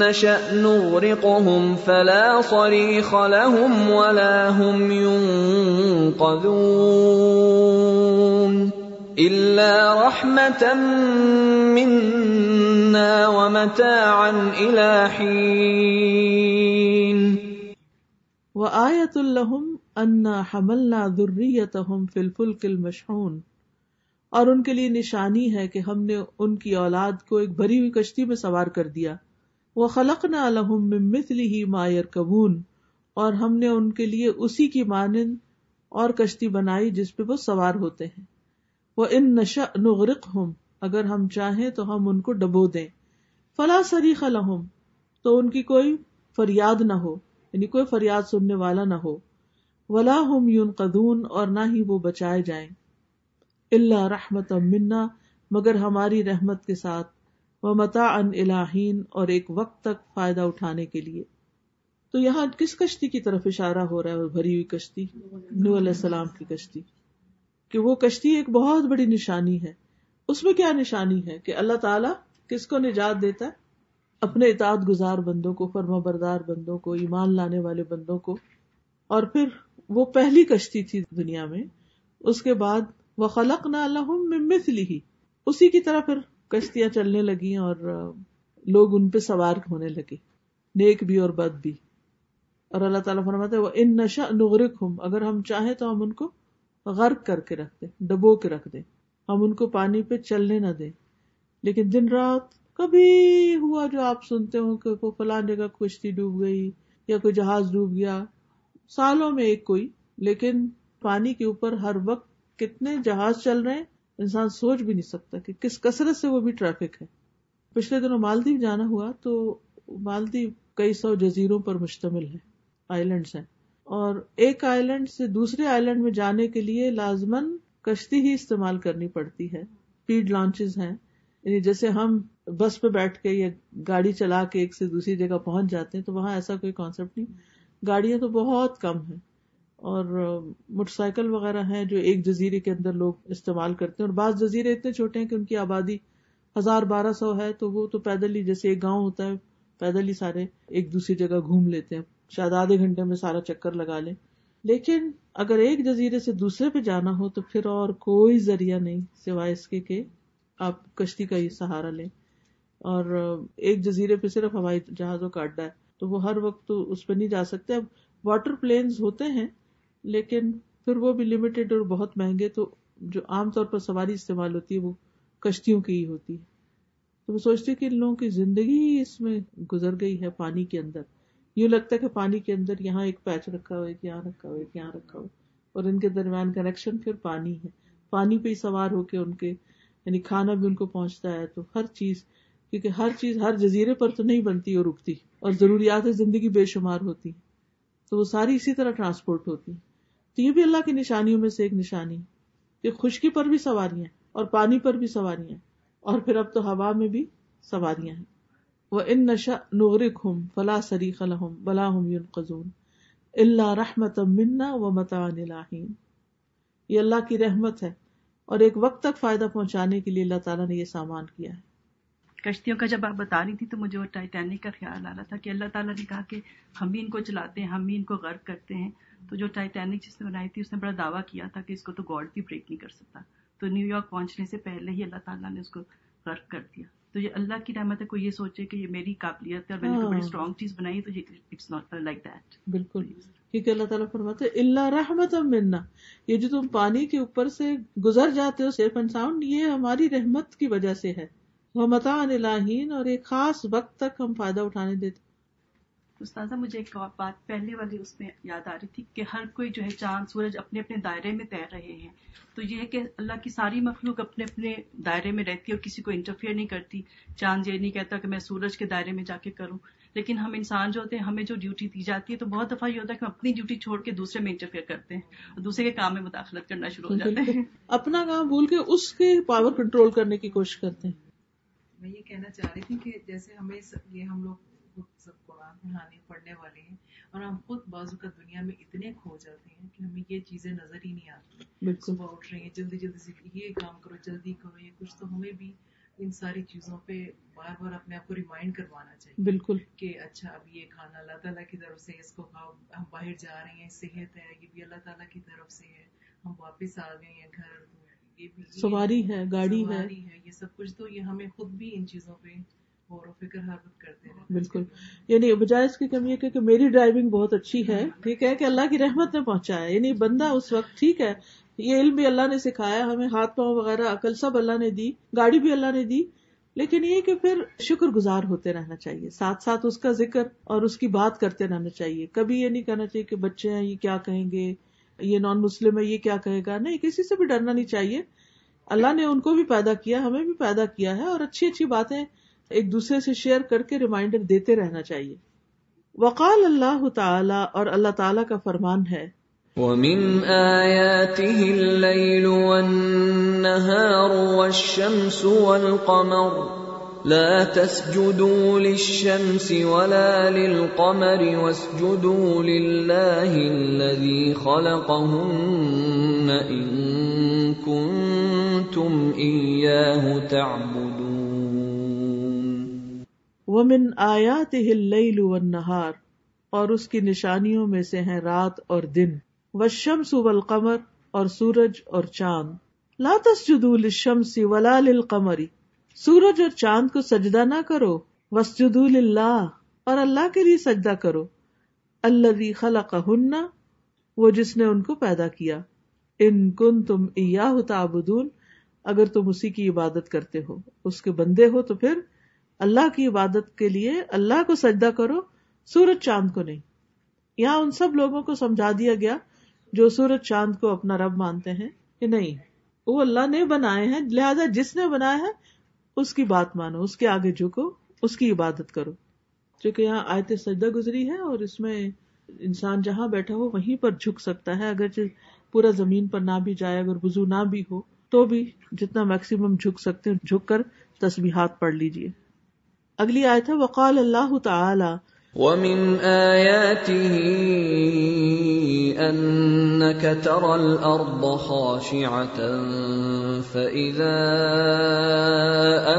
نَّشَأْ نُغْرِقْهُمْ فَلَا صَرِيخَ لَهُمْ وَلَا هُمْ يُنقَذُونَ إِلَّا رَحْمَةً مِّنَّا وَمَتَاعًا إِلَىٰ حِينٍ وَآيَةٌ لَّهُمْ انا حملنا ذریتہم فی الفلک المشحون اور ان کے لیے نشانی ہے کہ ہم نے ان کی اولاد کو ایک بھری ہوئی کشتی میں سوار کر دیا۔ وہ خلقنا لہم من مثلہ ما اور ہم نے ان کے لیے اسی کی مانند اور کشتی بنائی جس پہ وہ سوار ہوتے ہیں۔ وہ ان نشا نغرقہم اگر ہم چاہیں تو ہم ان کو ڈبو دیں۔ فلا سریخ لہم تو ان کی کوئی فریاد نہ ہو یعنی کوئی فریاد سننے والا نہ ہو۔ ولا ہم یون قدون اور نہ ہی وہ بچائے جائیں۔ اللہ رحمت منا، مگر ہماری رحمت کے ساتھ وہ متا ان الہین اور ایک وقت تک فائدہ اٹھانے کے لیے۔ تو یہاں کس کشتی کی طرف اشارہ ہو رہا ہے؟ بھری ہوئی کشتی نو علیہ السلام کی کشتی۔ کہ وہ کشتی ایک بہت بڑی نشانی ہے۔ اس میں کیا نشانی ہے؟ کہ اللہ تعالیٰ کس کو نجات دیتا ہے؟ اپنے اطاعت گزار بندوں کو، فرما بردار بندوں کو، ایمان لانے والے بندوں کو۔ اور پھر وہ پہلی کشتی تھی دنیا میں۔ اس کے بعد وہ خلق نہ اللہ اسی کی طرح پھر کشتیاں چلنے لگی اور لوگ ان پہ سوار ہونے لگے، نیک بھی اور بد بھی۔ اور اللہ تعالیٰ فرماتے وہ ان نشا نغرک ہوں اگر ہم چاہیں تو ہم ان کو غرق کر کے رکھ دیں ڈبو کے رکھ دیں۔ ہم ان کو پانی پہ چلنے نہ دیں۔ لیکن دن رات کبھی ہوا جو آپ سنتے ہو کہ وہ فلان جگہ کشتی ڈوب گئی یا کوئی جہاز ڈوب گیا، سالوں میں ایک کوئی، لیکن پانی کے اوپر ہر وقت کتنے جہاز چل رہے ہیں، انسان سوچ بھی نہیں سکتا کہ کس کثرت سے وہ بھی ٹریفک ہے۔ پچھلے دنوں مالدیو جانا ہوا تو مالدیو کئی سو جزیروں پر مشتمل ہے آئی لینڈس ہیں۔ اور ایک آئی لینڈ سے دوسرے آئی لینڈ میں جانے کے لیے لازمن کشتی ہی استعمال کرنی پڑتی ہے۔ پیڈ لانچز ہیں۔ یعنی جیسے ہم بس پہ بیٹھ کے یا گاڑی چلا کے ایک سے دوسری جگہ پہنچ جاتے ہیں تو وہاں ایسا کوئی کانسیپٹ نہیں۔ گاڑیاں تو بہت کم ہیں۔ اور موٹر سائیکل وغیرہ ہیں جو ایک جزیرے کے اندر لوگ استعمال کرتے ہیں اور بعض جزیرے اتنے چھوٹے ہیں کہ ان کی آبادی ہزار بارہ سو ہے، تو وہ تو پیدل ہی، جیسے ایک گاؤں ہوتا ہے، پیدل ہی سارے ایک دوسری جگہ گھوم لیتے ہیں۔ شاید آدھے گھنٹے میں سارا چکر لگا لیں۔ لیکن اگر ایک جزیرے سے دوسرے پہ جانا ہو، تو پھر اور کوئی ذریعہ نہیں سوائے اس کے کہ آپ کشتی کا ہی سہارا لیں۔ اور ایک جزیرے پہ صرف ہوائی جہازوں کا اڈا ہے، تو وہ ہر وقت تو اس پہ نہیں جا سکتے۔ اب واٹر پلینز ہوتے ہیں لیکن پھر وہ بھی لمیٹڈ اور بہت مہنگے تو جو عام طور پر سواری استعمال ہوتی ہے وہ کشتیوں کی ہی ہوتی ہے۔ تو وہ سوچتے کہ ان لوگوں کی زندگی ہی اس میں گزر گئی ہے پانی کے اندر۔ یوں لگتا ہے کہ پانی کے اندر یہاں ایک پیچ رکھا ہوا ایک یہاں رکھا ہوا ایک یہاں رکھا ہوا اور ان کے درمیان کنیکشن پھر پانی ہے۔ پانی پہ ہی سوار ہو کے ان کے یعنی کھانا بھی ان کو پہنچتا ہے۔ تو ہر چیز، کیونکہ ہر چیز ہر جزیرے پر تو نہیں بنتی اور رکتی، اور ضروریات زندگی بے شمار ہوتی۔ تو وہ ساری اسی طرح ٹرانسپورٹ ہوتی۔ تو یہ بھی اللہ کی نشانیوں میں سے ایک نشانی کہ خشکی پر بھی سواریاں اور پانی پر بھی سواریاں اور پھر اب تو ہوا میں بھی سواریاں ہیں۔ وہ ان نشا نغرک ہوں فلا سری خلحم بلا ہم یون قزون اللہ رحمت منا و متان یہ اللہ کی رحمت ہے اور ایک وقت تک فائدہ پہنچانے کے لیے اللہ تعالیٰ نے یہ سامان کیا ہے۔ کشتیوں کا جب آپ بتا رہی تھی تو مجھے وہ ٹائٹینک کا خیال آ رہا تھا کہ اللہ تعالیٰ نے کہا کہ ہم بھی ان کو چلاتے ہیں، ہم بھی ان کو غرق کرتے ہیں۔ تو جو ٹائٹینک جس نے بنائی تھی اس نے بڑا دعویٰ کیا تھا کہ اس کو تو گاڈ بھی بریک نہیں کر سکتا۔ تو نیو یارک پہنچنے سے پہلے ہی اللہ تعالیٰ نے اس کو غرق کر دیا۔ تو یہ اللہ کی رحمت ہے کوئی یہ سوچے کہ یہ میری قابلیت ہے اور میں نے بڑی اسٹرانگ چیز بنائی تو اٹس ناٹ لائک دیٹ بالکل۔ کیونکہ اللہ تعالیٰ فرماتے اللہ رحمت منا۔ یہ جو تم پانی کے اوپر سے گزر جاتے ہو سیف اینڈ ساؤنڈ یہ ہماری رحمت کی وجہ سے ہے۔ وہ متا الہین اور ایک خاص وقت تک ہم فائدہ اٹھانے دیتے استاذہ مجھے ایک اور بات پہلے والی اس میں یاد آ رہی تھی کہ ہر کوئی جو ہے چاند سورج اپنے اپنے دائرے میں تیر رہے ہیں۔ تو یہ ہے کہ اللہ کی ساری مخلوق اپنے اپنے دائرے میں رہتی ہے اور کسی کو انٹرفیئر نہیں کرتی۔ چاند یہ نہیں کہتا کہ میں سورج کے دائرے میں جا کے کروں۔ لیکن ہم انسان جو ہوتے ہیں ہمیں جو ڈیوٹی دی جاتی ہے تو بہت دفعہ یہ ہوتا ہے کہ ہم اپنی ڈیوٹی چھوڑ کے دوسرے میں انٹرفیئر کرتے ہیں اور دوسرے کے کام میں مداخلت کرنا شروع ہو جاتے ہیں۔ اپنا کام بھول کے اس کے پاور کنٹرول کرنے کی کوشش کرتے ہیں۔ میں یہ کہنا چاہ رہی تھی کہ جیسے ہمیں یہ ہم لوگ سب قرآن کہانی پڑھنے والے ہیں اور ہم خود بازو کا دنیا میں اتنے کھو جاتے ہیں کہ ہمیں یہ چیزیں نظر ہی نہیں آتی۔ صبح اٹھ رہے ہیں جلدی جلدی سے یہ کام کرو جلدی کرو یہ کچھ تو ہمیں بھی ان ساری چیزوں پہ بار بار اپنے آپ کو ریمائنڈ کروانا چاہیے بالکل۔ کہ اچھا اب یہ کھانا اللہ تعالیٰ کی طرف سے اس کو کھاؤ ہم باہر جا رہے ہیں صحت ہے یہ بھی اللہ تعالیٰ کی طرف سے ہے ہم واپس آ گئے ہیں گھر سواری ہے گاڑی ہے یہ سب کچھ تو یہ ہمیں خود بھی ان چیزوں پہ غور و فکر ہر وقت کرتے ہیں۔ بالکل۔ یعنی بجائے اس کی کمی یہ کہ میری ڈرائیونگ بہت اچھی ہے، ٹھیک ہے کہ اللہ کی رحمت نے پہنچایا یعنی بندہ اس وقت، ٹھیک ہے، یہ علم بھی اللہ نے سکھایا، ہمیں ہاتھ پاؤں وغیرہ، عقل سب اللہ نے دی، گاڑی بھی اللہ نے دی۔ لیکن یہ کہ پھر شکر گزار ہوتے رہنا چاہیے۔ ساتھ ساتھ اس کا ذکر اور اس کی بات کرتے رہنا چاہیے۔ کبھی یہ نہیں کرنا چاہیے کہ بچے ہیں، یہ کیا کہیں گے؟ یہ نان مسلم ہے، یہ کیا کہے گا؟ نہیں، کسی سے بھی ڈرنا نہیں چاہیے۔ اللہ نے ان کو بھی پیدا کیا، ہمیں بھی پیدا کیا ہے اور اچھی اچھی باتیں ایک دوسرے سے شیئر کر کے ریمائنڈر دیتے رہنا چاہیے۔ وقال اللہ تعالی اور اللہ تعالی کا فرمان ہے۔ ومن آياته الليل والنهار والشمس والقمر لا تسجدوا للشمس ولا للقمر واسجدوا لله الذي خلقهن إن كنتم إياه تعبدون۔ ومن آیاتہ اللیل والنہار، اور اس کی نشانیوں میں سے ہیں رات اور دن، والشمس والقمر اور سورج اور چاند۔ لا تسجدوا للشمس ولا للقمر، سورج اور چاند کو سجدہ نہ کرو وسجدوا للہ، اور اللہ کے لیے سجدہ کرو۔ الذی خلقہن، وہ جس نے ان کو پیدا کیا۔ ان کن تم ایاہ تعبدون، اگر تم اسی کی عبادت کرتے ہو، اس کے بندے ہو تو پھر اللہ کی عبادت کے لیے اللہ کو سجدہ کرو، سورج چاند کو نہیں۔ یہاں ان سب لوگوں کو سمجھا دیا گیا جو سورج چاند کو اپنا رب مانتے ہیں کہ نہیں، وہ اللہ نے بنائے ہیں، لہذا جس نے بنایا ہے، اس کی بات مانو، اس کے آگے جھکو، اس کی عبادت کرو۔ چونکہ یہاں آیت سجدہ گزری ہے اور اس میں انسان جہاں بیٹھا ہو وہیں پر جھک سکتا ہے۔ اگر پورا زمین پر نہ بھی جائے، اگر وضو نہ بھی ہو، تو بھی جتنا میکسیمم جھک سکتے ہیں، جھک کر تسبیحات پڑھ لیجیے۔ اگلی آیت ہے، وقال اللہ تعالی ومن آياته أنك ترى الأرض خاشعة فإذا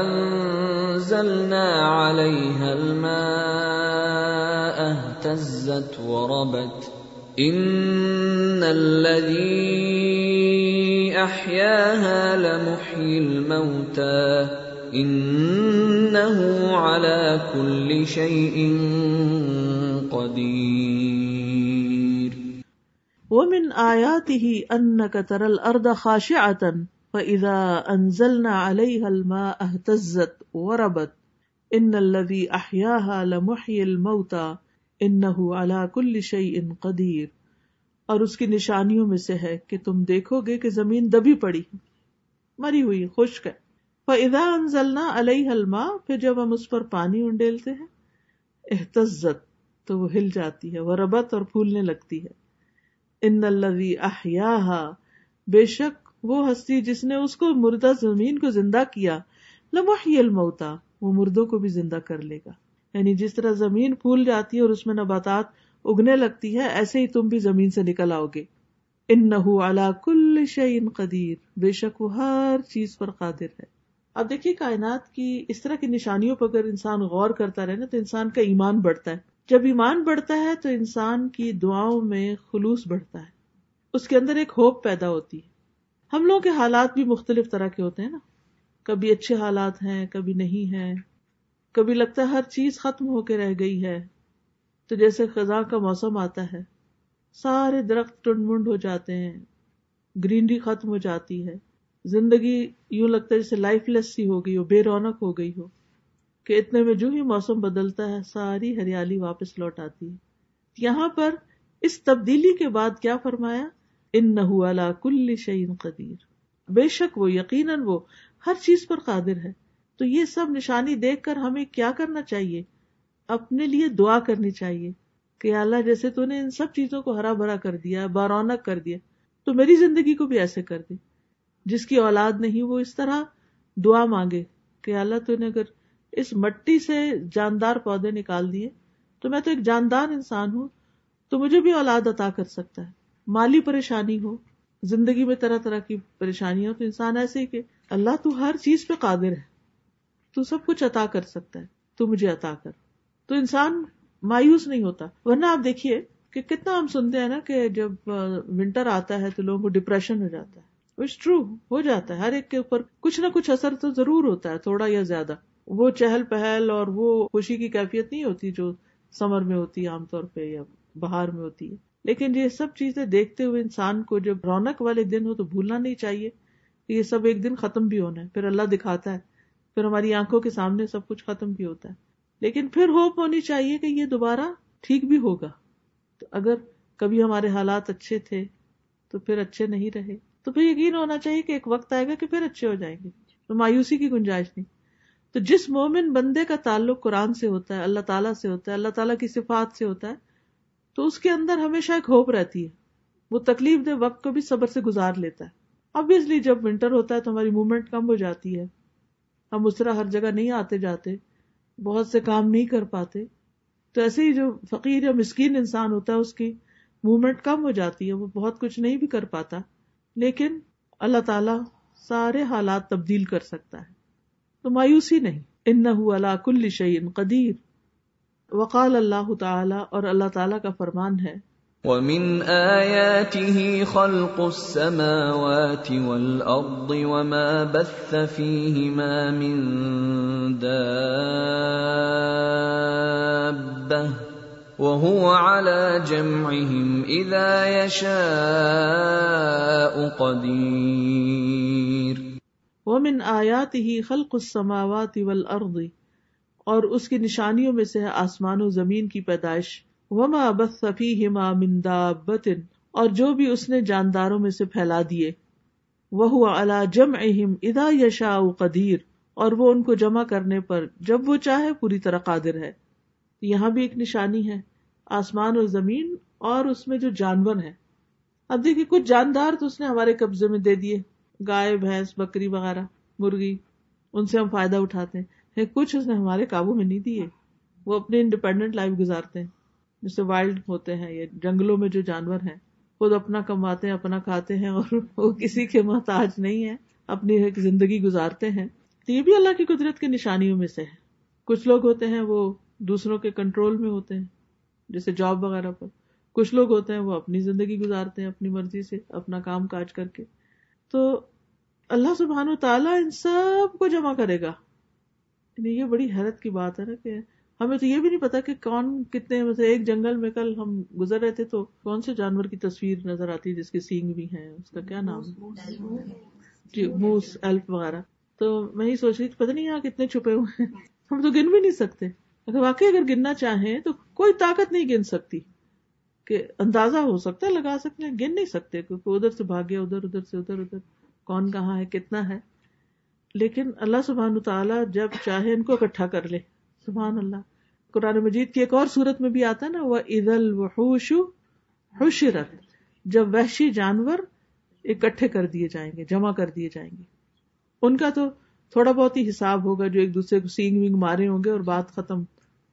أنزلنا عليها الماء اهتزت وربت إن الذي أحياها لمحيي الموتى إنه على كل شيء قدير ومن آياته أنك ترى الأرض خاشعة فإذا أنزلنا عليها الماء اهتزت وربت إن الذي أحياها لمحيي الموتى إنه على كل شيء قدير اور اس کی نشانیوں میں سے ہے کہ تم دیکھو گے کہ زمین دبی پڑی، مری ہوئی، خشک ہے۔ فَإِذَا أَنزَلْنَا عَلَيْهَا الْمَاءَ، پھر جب ہم اس پر پانی انڈیلتے ہیں، احتزت، تو وہ ہل جاتی ہے، وہ ربت اور پھولنے لگتی ہے۔ ان الذي احياها بے شک وہ ہستی جس نے اس کو مردہ زمین کو زندہ کیا لمحی الموتا وہ مردوں کو بھی زندہ کر لے گا۔ یعنی جس طرح زمین پھول جاتی ہے اور اس میں نباتات اگنے لگتی ہے، ایسے ہی تم بھی زمین سے نکل آؤ گے۔ ان نہ کل شعین قدیر بے شک وہ ہر چیز پر قادر ہے۔ اب دیکھیے کائنات کی اس طرح کی نشانیوں پر اگر انسان غور کرتا رہے نا تو انسان کا ایمان بڑھتا ہے۔ جب ایمان بڑھتا ہے تو انسان کی دعاؤں میں خلوص بڑھتا ہے۔ اس کے اندر ایک ہوپ پیدا ہوتی ہے۔ ہم لوگوں کے حالات بھی مختلف طرح کے ہوتے ہیں نا۔ کبھی اچھے حالات ہیں، کبھی نہیں ہیں۔ کبھی لگتا ہے ہر چیز ختم ہو کے رہ گئی ہے۔ تو جیسے خزاں کا موسم آتا ہے، سارے درخت ٹنڈ منڈ ہو جاتے ہیں، گرینری ختم ہو جاتی ہے۔ زندگی یوں لگتا ہے جیسے لائف لیس سی ہو گئی ہو، بے رونق ہو گئی ہو کہ اتنے میں جو ہی موسم بدلتا ہے، ساری ہریالی واپس لوٹ آتی ہے۔ یہاں پر اس تبدیلی کے بعد کیا فرمایا؟ ان نہ کل شعین قدیر۔ بے شک وہ یقیناً وہ ہر چیز پر قادر ہے۔ تو یہ سب نشانی دیکھ کر ہمیں کیا کرنا چاہیے؟ اپنے لیے دعا کرنی چاہیے کہ اللہ جیسے تو نے ان سب چیزوں کو ہرا بھرا کر دیا، بارونق کر دیا، تو میری زندگی کو بھی ایسے کر دی جس کی اولاد نہیں، وہ اس طرح دعا مانگے کہ اللہ تو نے اگر اس مٹی سے جاندار پودے نکال دیے، تو میں تو ایک جاندار انسان ہوں، تو مجھے بھی اولاد عطا کر سکتا ہے۔ مالی پریشانی ہو، زندگی میں طرح طرح کی پریشانی ہو تو انسان ایسے ہی کہ اللہ تو ہر چیز پہ قادر ہے، تو سب کچھ عطا کر سکتا ہے، تو مجھے عطا کر۔ تو انسان مایوس نہیں ہوتا۔ ورنہ آپ دیکھیے کہ کتنا ہم سنتے ہیں نا کہ جب ونٹر آتا ہے تو لوگوں کو ڈپریشن ہو جاتا ہے۔ ٹرو ہو جاتا ہے۔ ہر ایک کے اوپر کچھ نہ کچھ اثر تو ضرور ہوتا ہے، تھوڑا یا زیادہ۔ وہ چہل پہل اور وہ خوشی کی کیفیت نہیں ہوتی جو سمر میں ہوتی ہے عام طور پہ یا باہر میں ہوتی ہے۔ لیکن یہ سب چیزیں دیکھتے ہوئے انسان کو جب رونق والے دن ہو تو بھولنا نہیں چاہیے کہ یہ سب ایک دن ختم بھی ہونا ہے۔ پھر اللہ دکھاتا ہے، پھر ہماری آنکھوں کے سامنے سب کچھ ختم بھی ہوتا ہے۔ لیکن پھر ہوپ ہونی چاہیے کہ یہ دوبارہ ٹھیک بھی ہوگا۔ تو اگر کبھی ہمارے حالات اچھے تھے تو پھر اچھے نہیں رہے۔ تو پھر یقین ہونا چاہیے کہ ایک وقت آئے گا کہ پھر اچھے ہو جائیں گے۔ تو مایوسی کی گنجائش نہیں۔ تو جس مومن بندے کا تعلق قرآن سے ہوتا ہے، اللہ تعالیٰ سے ہوتا ہے، اللہ تعالیٰ کی صفات سے ہوتا ہے، تو اس کے اندر ہمیشہ ایک ہوپ رہتی ہے۔ وہ تکلیف دہ وقت کو بھی صبر سے گزار لیتا ہے۔ ابویسلی جب ونٹر ہوتا ہے تو ہماری موومنٹ کم ہو جاتی ہے۔ ہم اس طرح ہر جگہ نہیں آتے جاتے، بہت سے کام نہیں کر پاتے۔ تو ایسے ہی جو فقیر یا مسکین انسان ہوتا ہے، اس کی موومنٹ کم ہو جاتی ہے، وہ بہت کچھ نہیں بھی کر پاتا۔ لیکن اللہ تعالی سارے حالات تبدیل کر سکتا ہے۔ تو مایوسی نہیں۔ ان اللہ کل شعین قدیر۔ وقال اللہ تعالی اور اللہ تعالیٰ کا فرمان ہے۔ ومن آياته خلق السماوات والأرض وما بث فيهما من دابة وهو على جمعهم إذا يشاء قدير ومن آياته خلق السماوات والأرض، اور اس کی نشانیوں میں سے ہے آسمان و زمین کی پیدائش۔ وما بث فیہما من دابت اور جو بھی اس نے جانداروں میں سے پھیلا دیے۔ وہ علی جمعہم اذا یشاء قدیر اور وہ ان کو جمع کرنے پر جب وہ چاہے پوری طرح قادر ہے۔ یہاں بھی ایک نشانی ہے، آسمان اور زمین اور اس میں جو جانور ہیں۔ اب دیکھیے، کچھ جاندار تو اس نے ہمارے قبضے میں دے دیے۔ گائے، بھینس، بکری وغیرہ، مرغی، ان سے ہم فائدہ اٹھاتے ہیں۔ ہاں، کچھ اس نے ہمارے قابو میں نہیں دیے۔ وہ اپنے انڈیپینڈنٹ لائف گزارتے ہیں۔ جیسے وائلڈ ہوتے ہیں یا جنگلوں میں جو جانور ہیں، خود اپنا کماتے ہیں، اپنا کھاتے ہیں اور وہ کسی کے محتاج نہیں ہے اپنی ایک زندگی گزارتے ہیں۔ تو یہ بھی اللہ کی قدرت کی نشانیوں میں سے ہے۔ کچھ لوگ ہوتے ہیں، وہ دوسروں کے کنٹرول میں ہوتے ہیں، جیسے جاب وغیرہ پر۔ کچھ لوگ ہوتے ہیں وہ اپنی زندگی گزارتے ہیں، اپنی مرضی سے، اپنا کام کاج کر کے۔ تو اللہ سبحان و تعالیٰ ان سب کو جمع کرے گا۔ یعنی یہ بڑی حیرت کی بات ہے نا کہ ہمیں تو یہ بھی نہیں پتا کہ کون کتنے میں ایک جنگل میں کل ہم گزر رہے تھے تو کون سے جانور کی تصویر نظر آتی ہے، جس کے سینگ بھی ہیں، اس کا کیا نام؟ جی موس، ایلپ وغیرہ۔ تو میں ہی سوچ رہی تھی، پتہ نہیں یہاں کتنے چھپے ہوئے ہیں۔ ہم تو گن بھی نہیں سکتے۔ اگر واقعی اگر گننا چاہیں تو کوئی طاقت نہیں گن سکتی۔ کہ اندازہ ہو سکتا ہے، لگا سکتے ہیں، گن نہیں سکتے، کیونکہ ادھر سے بھاگے، ادھر ادھر سے ادھر ادھر، کون کہاں ہے، کتنا ہے۔ لیکن اللہ سبحان تعالیٰ جب چاہے ان کو اکٹھا کر لے۔ سبحان اللہ۔ قرآن مجید کی ایک اور صورت میں بھی آتا ہے نا وہ عید الوحوش حشرت۔ جب وحشی جانور اکٹھے کر دیے جائیں گے، جمع کر دیے جائیں گے۔ ان کا تو تھوڑا بہت ہی حساب ہوگا جو ایک دوسرے کو سینگ وینگ مارے ہوں گے اور بات ختم،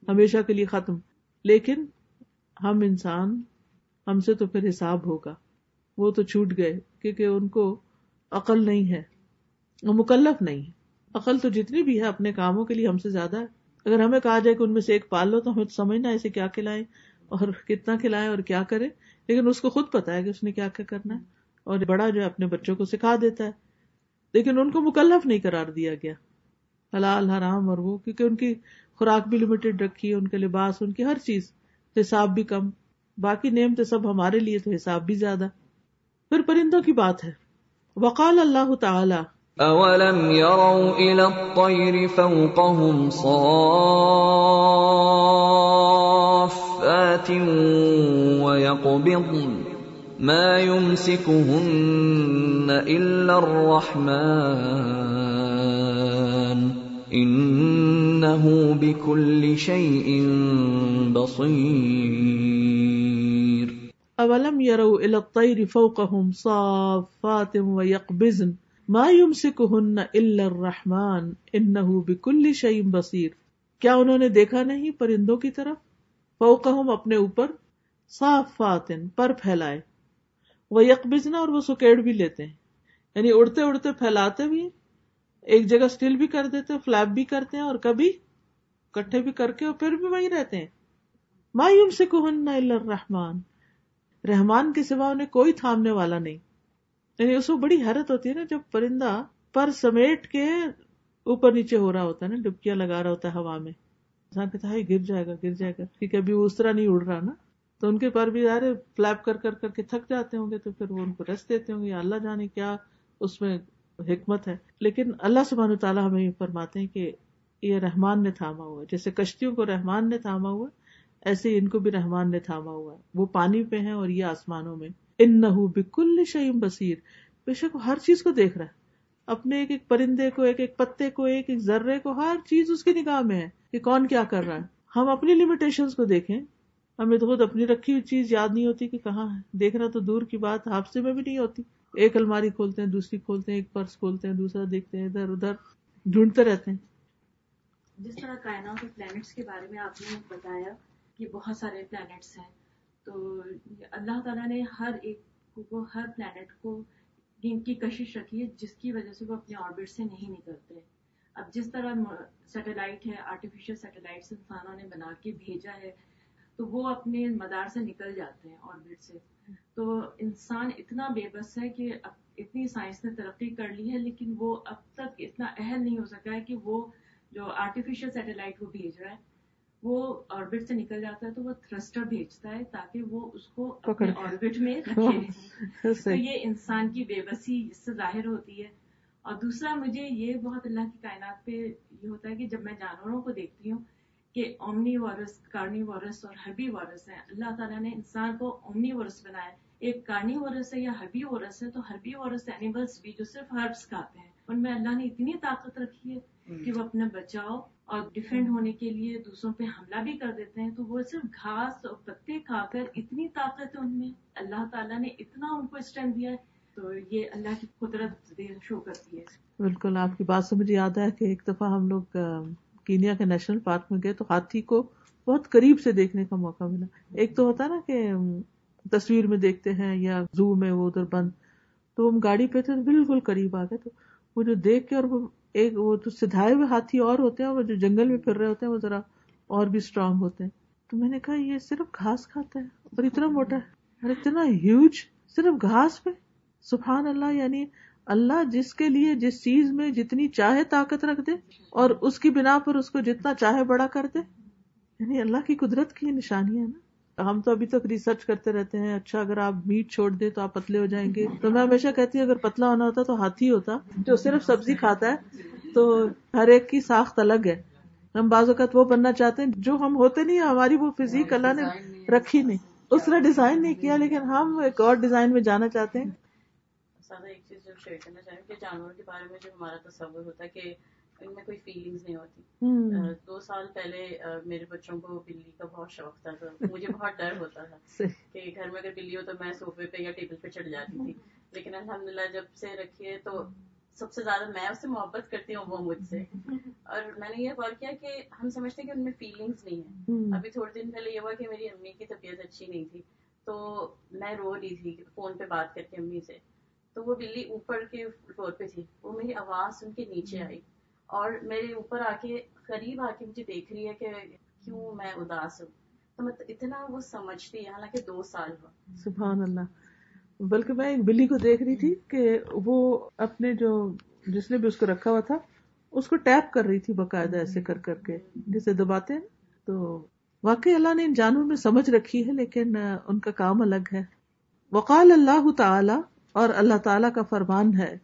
ہمیشہ کے لیے ختم۔ لیکن ہم انسان، ہم سے تو پھر حساب ہوگا۔ وہ تو چھوٹ گئے، کیونکہ ان کو عقل نہیں ہے۔ وہ مکلف نہیں ہے۔ عقل تو جتنی بھی ہے، اپنے کاموں کے لیے ہم سے زیادہ ہے۔ اگر ہمیں کہا جائے کہ ان میں سے ایک پال لو، تو ہمیں سمجھنا ہے اسے کیا کھلائیں اور کتنا کھلائیں اور کیا کرے۔ لیکن اس کو خود پتا ہے کہ اس نے کیا کیا کرنا ہے۔ اور بڑا جو ہے، اپنے بچوں کو سکھا دیتا ہے۔ لیکن ان کو مکلف نہیں قرار دیا گیا۔ حلال، حرام اور وہ، کیونکہ ان کی خوراک بھی لمیٹڈ رکھی، ان کے لباس، ان کی ہر چیز۔ حساب بھی کم، باقی نیم تو سب ہمارے لیے تو حساب بھی زیادہ۔ پھر پرندوں کی بات ہے۔ وقال اللہ تعالی، اولم يروا الى الطير فوقهم صافات ويقبضن ما يمسكهن الا الرحمن۔ انه بكل شيء بصير. اولم يروا الى الطير فوقهم صافات ويقبضن مایوم سے کہن الرحمان ان بکل شعیم بصیر کیا انہوں نے دیکھا نہیں پرندوں کی طرف؟ فوقہم اپنے اوپر صاف پر پھیلائے۔ وہ یکبزنا اور وہ سکیڑ بھی لیتے ہیں۔ یعنی اڑتے اڑتے پھیلاتے بھی ایک جگہ اسٹل بھی کر دیتے فلیپ بھی کرتے ہیں اور کبھی کٹھے بھی کر کے اور پھر بھی وہی رہتے ہیں۔ مایوم سے الرحمان رحمان کے سوا انہیں کوئی تھامنے والا نہیں۔ یعنی اس کو بڑی حیرت ہوتی ہے نا جب پرندہ پر سمیٹ کے اوپر نیچے ہو رہا ہوتا ہے نا، ڈبکیاں لگا رہا ہوتا ہے ہوا میں۔ انسان کہتا ہے گر جائے گا، گر جائے گا۔ کیونکہ ابھی وہ اس طرح نہیں اڑ رہا نا۔ تو ان کے پر بھی یار فلیپ کر کر کر کے تھک جاتے ہوں گے تو پھر وہ ان کو ریسٹ دیتے ہوں گے اللہ جانے کیا اس میں حکمت ہے۔ لیکن اللہ سبحانہ تعالیٰ ہمیں یہ فرماتے ہیں کہ یہ رحمان نے تھاما ہوا ہے۔ جیسے کشتیوں کو رحمان نے تھاما ہوا ایسے ان کو بھی رحمان نے تھاما ہوا ہے۔ وہ پانی پہ ہیں اور یہ آسمانوں میں۔ ان نہ بکل شعیم بصیر۔ بے شک ہر چیز کو دیکھ رہا ہے۔ اپنے ایک ایک پرندے کو، ایک ایک پتے کو، ایک ایک ذرے کو، ہر چیز اس کی نگاہ میں ہے کہ کون کیا کر رہا ہے۔ ہم اپنی لمیٹیشن کو دیکھیں۔ ہمیں تو خود اپنی رکھی ہوئی چیز یاد نہیں ہوتی کہ کہاں ہے۔ دیکھنا تو دور کی بات حادثے میں بھی نہیں ہوتی۔ ایک الماری کھولتے ہیں، دوسری کھولتے ہیں، ایک پرس کھولتے ہیں، دوسرا دیکھتے ہیں، ادھر ادھر، ڈھونڈتے رہتے ہیں۔ جس طرح کائنات اور پلانٹس کے بارے میں آپ نے بتایا کہ بہت سارے پلانٹس ہیں، تو اللہ تعالیٰ نے ہر ایک کو، ہر پلانٹ کو ان کی کشش رکھی ہے، جس کی وجہ سے وہ اپنے آربٹ سے نہیں نکلتے۔ اب جس طرح سیٹلائٹ ہے آرٹیفیشل سیٹلائٹ انسانوں نے بنا کے بھیجا ہے تو وہ اپنے مدار سے نکل جاتے ہیں آربٹ سے۔ تو انسان اتنا بے بس ہے کہ اب اتنی سائنس نے ترقی کر لی ہے لیکن وہ اب تک اتنا اہل نہیں ہو سکا ہے کہ وہ جو آرٹیفیشل سیٹلائٹ وہ بھیج رہا ہے وہ آربٹ سے نکل جاتا ہے تو وہ تھرسٹر بھیجتا ہے تاکہ وہ اس کو اپنے آربٹ میں رکھے۔ تو یہ انسان کی بے بسی اس سے ظاہر ہوتی ہے۔ اور دوسرا مجھے یہ بہت اللہ کی کائنات پہ یہ ہوتا ہے کہ جب میں جانوروں کو دیکھتی ہوں کہ اومنی وارس کارنی وارس اور ہبی وارس ہے اللہ تعالیٰ نے انسان کو اومنی وارس بنایا ایک کارنی وارس ہے یا ہبی وارس ہے تو ہربی وارس اینیملس بھی جو صرف ہربس کھاتے ہیں ان میں اللہ نے اتنی طاقت رکھی ہے کہ وہ اپنا بچاؤ اور ڈیفینڈ ہونے کے لیے دوسروں پہ حملہ بھی کر دیتے ہیں۔ تو وہ صرف گھاس اور پتے کھا کر اتنی طاقت ہے ان میں۔ اللہ تعالیٰ نے اتنا ان کو اسٹرینتھ دیا ہے۔ تو یہ اللہ کی قدرت شو کرتی ہے۔ بالکل آپ کی بات سے مجھے یاد ہے کہ ایک دفعہ ہم لوگ کینیا کے نیشنل پارک میں گئے تو ہاتھی کو بہت قریب سے دیکھنے کا موقع ملا۔ ایک تو ہوتا نا کہ تصویر میں دیکھتے ہیں یا زو میں وہ ادھر بند۔ تو ہم گاڑی پہ تھے بالکل قریب آ گئے تو وہ جو دیکھ کے اور وہ ایک وہ تو سدھائے ہوئے ہاتھی اور ہوتے ہیں اور جو جنگل میں پھر رہے ہوتے ہیں وہ ذرا اور بھی اسٹرانگ ہوتے ہیں۔ تو میں نے کہا یہ صرف گھاس کھاتا ہے اور اتنا موٹا ہے اور اتنا ہیوج صرف گھاس پہ۔ سبحان اللہ یعنی اللہ جس کے لیے جس چیز میں جتنی چاہے طاقت رکھ دے اور اس کی بنا پر اس کو جتنا چاہے بڑا کر دے۔ یعنی اللہ کی قدرت کی نشانی ہے نا۔ ہم تو ابھی تک ریسرچ کرتے رہتے ہیں اچھا اگر آپ میٹ چھوڑ دیں تو آپ پتلے ہو جائیں گے۔ تو میں ہمیشہ کہتی ہوں، اگر پتلا ہونا ہوتا تو ہاتھی ہوتا۔ جو صرف سبزی کھاتا ہے تو ہر ایک کی ساخت الگ ہے۔ ہم بعض اوقات وہ بننا چاہتے ہیں، جو ہم ہوتے نہیں، ہماری وہ فزیک اللہ نے رکھی نہیں۔ اس نے ڈیزائن نہیں کیا، لیکن ہم ایک اور ڈیزائن میں جانا چاہتے ہیں۔ ایک چیز جو شیئر کرنا چاہیں کہ جانوروں کے بارے میں جو ہمارا تصور ہوتا ہے کہ ان میں کوئی فیلنگز نہیں ہوتی۔ دو سال پہلے میرے بچوں کو بلی کا بہت شوق تھا تو مجھے بہت ڈر ہوتا تھا کہ گھر میں اگر بلی ہو تو میں صوفے پہ یا ٹیبل پہ چڑھ جاتی تھی۔ لیکن الحمد للہ جب سے رکھی ہے تو سب سے زیادہ میں اس سے محبت کرتی ہوں وہ مجھ سے۔ اور میں نے یہ غور کیا کہ ہم سمجھتے ہیں کہ ان میں فیلنگس نہیں ہے ابھی تھوڑے دن پہلے یہ ہوا کہ میری امی کی طبیعت اچھی نہیں تھی تو میں رو رہی تھی فون پہ بات کر کے امی سے۔ تو وہ بلی اوپر کے فلور پہ تھی۔ وہ میری آواز سن کے نیچے آئی اور میرے اوپر آ کے قریب آ کے مجھے دیکھ رہی ہے کہ کیوں میں اداس ہوں۔ تو مطلب اتنا وہ سمجھتی ہے حالانکہ دو سال ہوا۔ سبحان اللہ۔ بلکہ میں ایک بلی کو دیکھ رہی تھی کہ وہ اپنے جو جس نے بھی اس کو رکھا ہوا تھا اس کو ٹیپ کر رہی تھی باقاعدہ ایسے کر کر کے۔ جسے دباتے ہیں تو واقعی اللہ نے ان جانور میں سمجھ رکھی ہے لیکن ان کا کام الگ ہے۔ وقال اللہ تعالی اور اللہ تعالیٰ کا فرمان ہے۔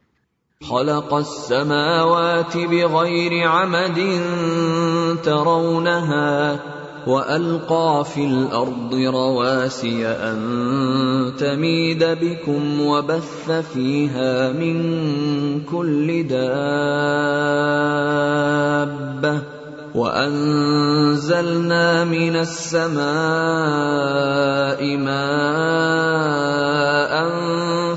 خلق السماوات بغير عمد ترونها وألقى في الأرض رواسي أن تميد بكم وبث فيها من كل دابة وأنزلنا من السماء ماء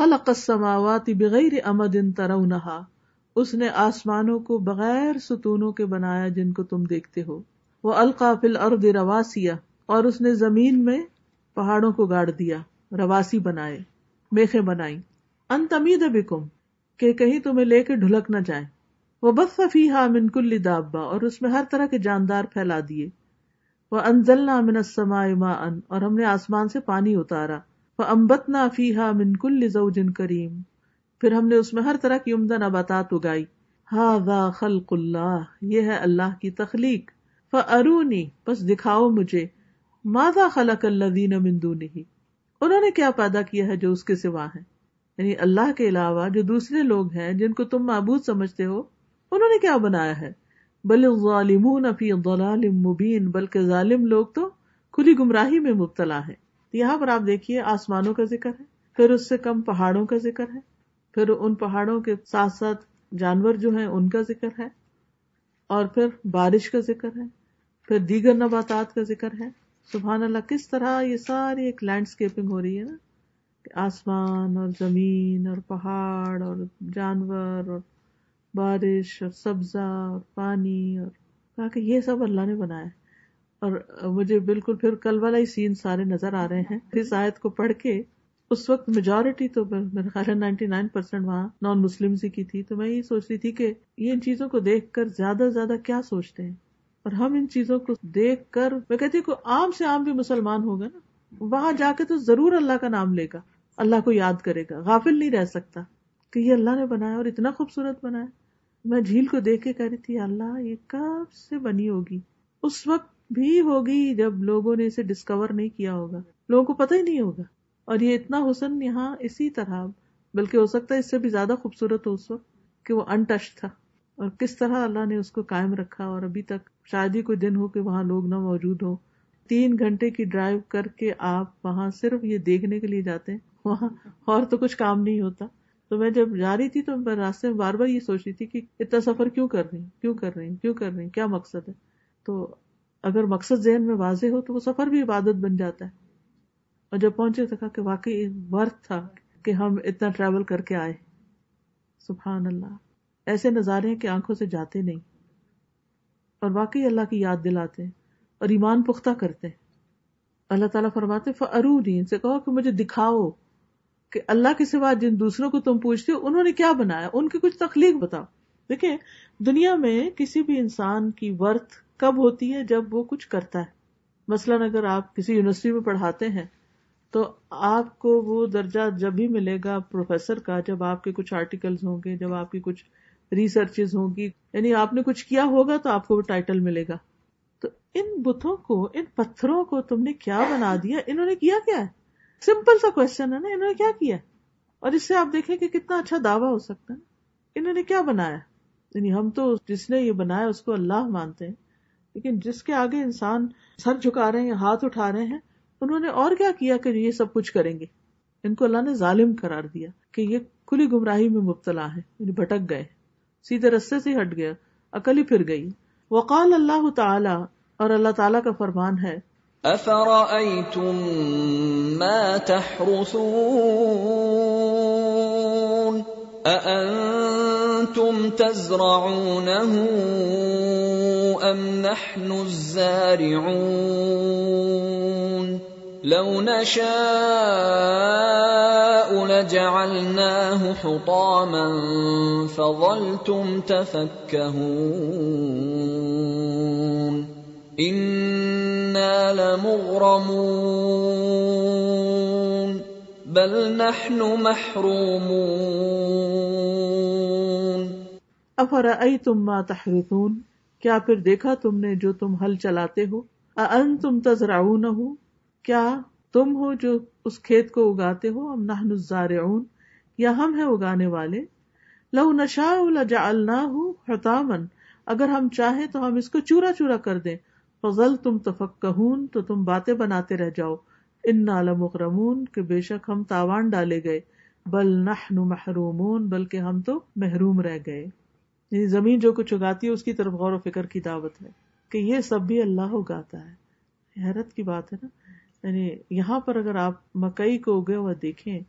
خلق السماوات بغیر امد ترونها اس نے آسمانوں کو بغیر ستونوں کے بنایا جن کو تم دیکھتے ہو۔ وہ القاف الارض رواسیا اور اس نے زمین میں پہاڑوں کو گاڑ دیا، رواسی بنائے میخے بنائی ان تمید بکم، کہ کہیں تمہیں لے کے ڈھلک نہ جائے وہ بس فیحا من کل دابا اور اس میں ہر طرح کے جاندار پھیلا دیے۔ وہ انزلنا من السماء ماء، اور ہم نے آسمان سے پانی اتارا۔ وہ امبتنا فیحا من کل زوج کریم پھر ہم نے اس میں ہر طرح کی عمدہ نباتات اگائی۔ ہا خلق اللہ یہ ہے اللہ کی تخلیق۔ فارونی بس دکھاؤ مجھے۔ ماذا خلق اللہ دین مندو نہیں انہوں نے کیا پیدا کیا ہے جو اس کے سوا ہے یعنی اللہ کے علاوہ جو دوسرے لوگ ہیں جن کو تم معبود سمجھتے ہو، انہوں نے کیا بنایا ہے؟ بل ظالمون فی ضلال مبین بلکہ ظالم لوگ تو کھلی گمراہی میں مبتلا ہیں۔ ہے یہاں پر آپ دیکھیے آسمانوں کا ذکر ہے، پھر اس سے کم پہاڑوں کا ذکر ہے، پھر ان پہاڑوں کے ساتھ ساتھ جانور جو ہیں ان کا ذکر ہے، اور پھر بارش کا ذکر ہے، پھر دیگر نباتات کا ذکر ہے۔ سبحان اللہ، کس طرح یہ ساری ایک لینڈسکیپنگ ہو رہی ہے نا؟ کہ آسمان اور زمین اور پہاڑ اور جانور اور بارش اور سبزہ اور پانی اور کہا کہ یہ سب اللہ نے بنایا ہے۔ اور مجھے بالکل پھر کل والا ہی سین سارے نظر آ رہے ہیں۔ اس آیت کو پڑھ کے اس وقت میجورٹی تو میرے خیال ہے نائنٹی نائن پرسینٹ وہاں نان مسلم کی تھی۔ تو میں یہ سوچ رہی تھی کہ یہ ان چیزوں کو دیکھ کر زیادہ سے زیادہ کیا سوچتے ہیں؟ اور ہم ان چیزوں کو دیکھ کر میں کہتی ہوں عام سے عام بھی مسلمان ہوگا نا۔ وہاں جا کے تو ضرور اللہ کا نام لے گا۔ اللہ کو یاد کرے گا۔ غافل نہیں رہ سکتا کہ یہ اللہ نے بنایا اور اتنا خوبصورت بنایا۔ میں جھیل کو دیکھ کے کہہ رہی تھی اللہ، یہ کب سے بنی ہوگی؟ اس وقت بھی ہوگی جب لوگوں نے اسے ڈسکور نہیں کیا ہوگا۔ لوگوں کو پتہ ہی نہیں ہوگا۔ اور یہ اتنا حسن یہاں اسی طرح، بلکہ ہو سکتا ہے اس سے بھی زیادہ خوبصورت ہو اس وقت کہ وہ انٹچ تھا۔ اور کس طرح اللہ نے اس کو قائم رکھا اور ابھی تک شاید ہی کوئی دن ہو کہ وہاں لوگ نہ موجود ہو تین گھنٹے کی ڈرائیو کر کے آپ وہاں صرف یہ دیکھنے کے لیے جاتے ہیں۔ وہاں اور تو کچھ کام نہیں ہوتا۔ تو میں جب جا رہی تھی تو میں راستے میں بار بار یہ سوچ رہی تھی کہ اتنا سفر کیوں کر رہی کیوں کر رہی کیوں کر رہی کیا مقصد ہے؟ تو اگر مقصد ذہن میں واضح ہو تو وہ سفر بھی عبادت بن جاتا ہے۔ اور جب پہنچے تو کہا کہ واقعی ورتھ تھا کہ ہم اتنا ٹریول کر کے آئے۔ سبحان اللہ۔ ایسے نظارے ہیں کہ آنکھوں سے جاتے نہیں۔ اور واقعی اللہ کی یاد دلاتے ہیں اور ایمان پختہ کرتے ہیں۔ اللہ تعالیٰ فرماتے فرو ان سے کہو کہ مجھے دکھاؤ کہ اللہ کے سوا جن دوسروں کو تم پوچھتے ہو، انہوں نے کیا بنایا؟ ان کی کچھ تخلیق بتاؤ۔ دیکھیں، دنیا میں کسی بھی انسان کی ورتھ کب ہوتی ہے جب وہ کچھ کرتا ہے۔ مثلاً اگر آپ کسی یونیورسٹی میں پڑھاتے ہیں، تو آپ کو وہ درجہ جب بھی ملے گا پروفیسر کا، جب آپ کے کچھ آرٹیکل ہوں گے، جب آپ کی کچھ ریسرچ ہوں گی یعنی آپ نے کچھ کیا ہوگا تو آپ کو وہ ٹائٹل ملے گا۔ تو ان بتوں کو، ان پتھروں کو تم نے کیا بنا دیا؟ انہوں نے کیا کیا ہے؟ سمپل سا کوشچن ہے نا، انہوں نے کیا کیا اور اس سے آپ دیکھیں کہ کتنا اچھا دعویٰ ہو سکتا ہے۔ انہوں نے کیا بنایا؟ یعنی ہم تو جس نے یہ بنایا اس کو اللہ مانتے ہیں۔ لیکن جس کے آگے انسان سر جھکا رہے ہیں ہاتھ اٹھا رہے ہیں، انہوں نے اور کیا کیا کہ یہ سب کچھ کریں گے؟ ان کو اللہ نے ظالم قرار دیا کہ یہ کھلی گمراہی میں مبتلا ہے یعنی بھٹک گئے، سیدھے رستے سے ہٹ گیا، عقل ہی پھر گئی۔ وقال اللہ تعالی، اور اللہ تعالیٰ کا فرمان ہے افرأيتم ما تحرثون؟ اانتم تزرعونه ام نحن الزارعون لو نشاء لجعلناه حطاما فظلتم تفكهون لمغرمون بل نحن محرومون افرأيتم ما تحرثون کیا پھر دیکھا تم نے جو تم ہل چلاتے ہو؟ انتم تزرعونه؟ کیا تم ہو جو اس کھیت کو اگاتے ہو؟ ام نحن الزارعون، یا ہم ہیں اگانے والے؟ لو نشاء لجعلناه حطاما، اگر ہم چاہیں تو ہم اس کو چورا چورا کر دیں۔ فضل تم تفک تو تم باتیں بناتے رہ جاؤ۔ ان مغرمون کہ بے شک ہم تاوان ڈالے گئے۔ بل نحن محرومون، بلکہ ہم تو محروم رہ گئے۔ یعنی زمین جو کچھ اگاتی ہے، اس کی طرف غور و فکر کی دعوت ہے کہ یہ سب بھی اللہ اگاتا ہے۔ حیرت کی بات ہے نا۔ یعنی یہاں پر اگر آپ مکئی کو اگے ہوا دیکھیں،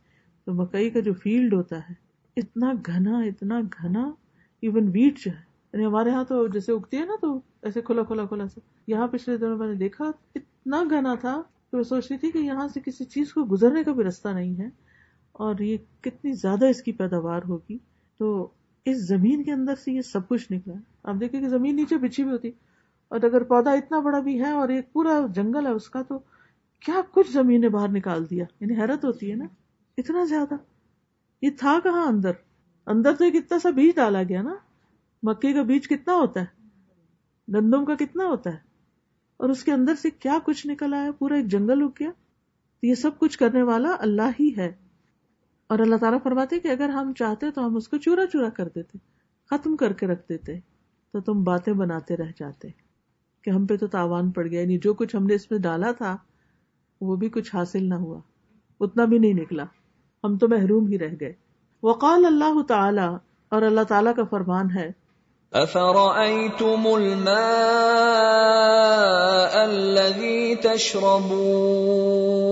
تو مکئی کا جو فیلڈ ہوتا ہے، اتنا گھنا اتنا گھنا ایون ویٹ جو ہے۔ یعنی ہمارے یہاں تو جیسے اگتی ہے نا تو ایسے کھلا کھلا کھلا سا۔ یہاں پچھلے دنوں میں نے دیکھا، اتنا گھنا تھا کہ وہ سوچ رہی تھی کہ یہاں سے کسی چیز کو گزرنے کا بھی رستہ نہیں ہے اور یہ کتنی زیادہ اس کی پیداوار ہوگی۔ تو اس زمین کے اندر سے یہ سب کچھ نکلا آپ دیکھیں کہ زمین نیچے بچھی بھی ہوتی۔ اور اگر پودا اتنا بڑا بھی ہے اور ایک پورا جنگل ہے اس کا، تو کیا کچھ زمین نے باہر نکال دیا؟ یعنی حیرت ہوتی ہے نا۔ اتنا زیادہ۔ یہ تھا کہاں اندر؟ اندر تو ایک اتنا سا بیج ڈالا گیا نا۔ مکے کا بیج کتنا ہوتا ہے؟ گندم کا کتنا ہوتا ہے؟ اور اس کے اندر سے کیا کچھ نکل آیا پورا ایک جنگل ہو گیا۔ یہ سب کچھ کرنے والا اللہ ہی ہے۔ اور اللہ تعالیٰ فرماتے کہ اگر ہم چاہتے تو ہم اس کو چورا چورا کر دیتے، ختم کر کے رکھ دیتے، تو تم باتیں بناتے رہ جاتے۔ کہ ہم پہ تو تاوان پڑ گیا یعنی جو کچھ ہم نے اس میں ڈالا تھا، وہ بھی کچھ حاصل نہ ہوا، اتنا بھی نہیں نکلا۔ ہم تو محروم ہی رہ گئے۔ وقال اللہ تعالی، اور اللہ تعالیٰ کا فرمان ہے الماء الذي تشربون؟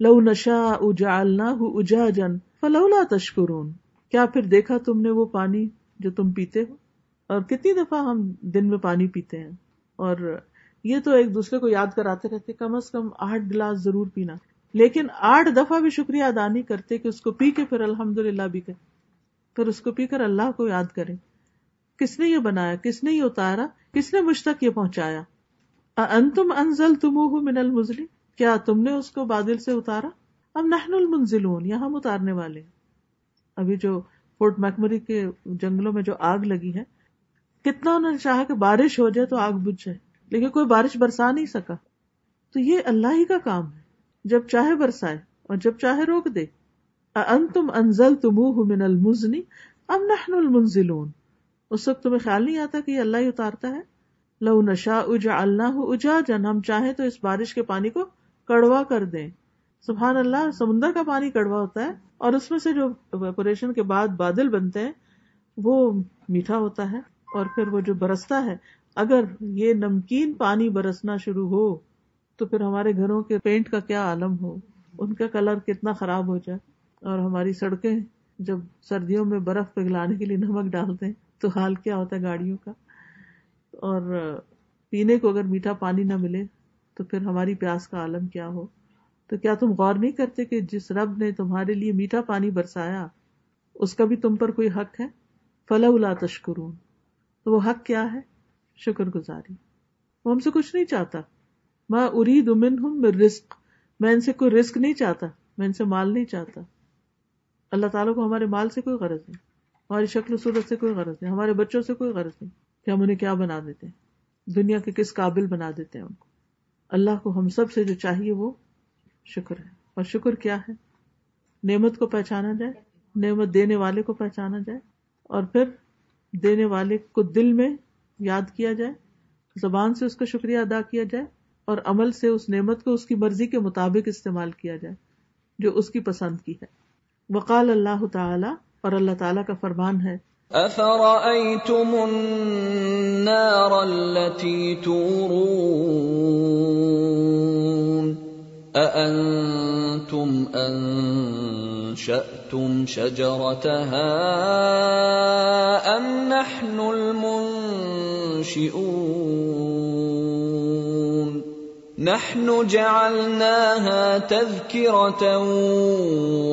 لو نشاء جعلناه أجاجا فلولا تشكرون کیا پھر دیکھا تم نے وہ پانی جو تم پیتے ہو؟ اور کتنی دفعہ ہم دن میں پانی پیتے ہیں۔ اور یہ تو ایک دوسرے کو یاد کراتے رہتے کم از کم آٹھ گلاس ضرور پینا۔ لیکن آٹھ دفعہ بھی شکریہ ادا نہیں کرتے کہ اس کو پی کے پھر الحمد للہ بھی کرے پھر اس کو پی کر اللہ کو یاد کرے کس نے یہ بنایا؟ کس نے یہ اتارا؟ کس نے مجھ تک یہ پہنچایا؟ انتم انزل تم من المزلی کیا تم نے اس کو بادل سے اتارا؟ اب نحن المنزلون یا ہم اتارنے والے ابھی جو فورٹ میکمری کے جنگلوں میں جو آگ لگی ہے، کتنا انہوں نے چاہا کہ بارش ہو جائے تو آگ بجھ جائے، لیکن کوئی بارش برسا نہیں سکا۔ تو یہ اللہ ہی کا کام ہے۔ جب چاہے برسائے اور جب چاہے روک دے۔ تم انزل تم من المزنی ام نحن المنزلون۔ اس وقت تمہیں خیال نہیں آتا کہ یہ اللہ ہی اتارتا ہے؟ لو نشا اجا اللہ اجا جن ہم چاہیں تو اس بارش کے پانی کو کڑوا کر دیں۔ سبحان اللہ، سمندر کا پانی کڑوا ہوتا ہے اور اس میں سے جو ویپوریشن کے بعد بادل بنتے ہیں، وہ میٹھا ہوتا ہے اور پھر وہ جو برستا ہے، اگر یہ نمکین پانی برسنا شروع ہو، تو پھر ہمارے گھروں کے پینٹ کا کیا عالم ہو؟ ان کا کلر کتنا خراب ہو جائے۔ اور ہماری سڑکیں جب سردیوں میں برف پگلانے کے لیے نمک ڈالتے ہیں، تو حال کیا ہوتا ہے گاڑیوں کا؟ اور پینے کو اگر میٹھا پانی نہ ملے تو پھر ہماری پیاس کا عالم کیا ہو؟ تو کیا تم غور نہیں کرتے کہ جس رب نے تمہارے لیے میٹھا پانی برسایا، اس کا بھی تم پر کوئی حق ہے؟ فلا الا تشکرون۔ تو وہ حق کیا ہے؟ شکر گزاری۔ وہ ہم سے کچھ نہیں چاہتا۔ میں ارید امن ہوں میں رسک میں ان سے کوئی رسک نہیں چاہتا، میں ان سے مال نہیں چاہتا۔ اللہ تعالیٰ کو ہمارے مال سے کوئی غرض نہیں، ہماری شکل و صورت سے کوئی غرض نہیں، ہمارے بچوں سے کوئی غرض نہیں کہ ہم انہیں کیا بنا دیتے ہیں؟ دنیا کے کس قابل بنا دیتے ہیں ان کو؟ اللہ کو ہم سب سے جو چاہیے وہ شکر ہے۔ اور شکر کیا ہے؟ نعمت کو پہچانا جائے، نعمت دینے والے کو پہچانا جائے، اور پھر دینے والے کو دل میں یاد کیا جائے، زبان سے اس کا شکریہ ادا کیا جائے، اور عمل سے اس نعمت کو اس کی مرضی کے مطابق استعمال کیا جائے، جو اس کی پسند کی ہے۔ وقال اللہ تعالی، اور اللہ تعالیٰ کا فرمان ہے افرأيتم النار التي تورون أأنتم أنشأتم شجرتها أم نحن المنشئون نحن جعلناها تذكرة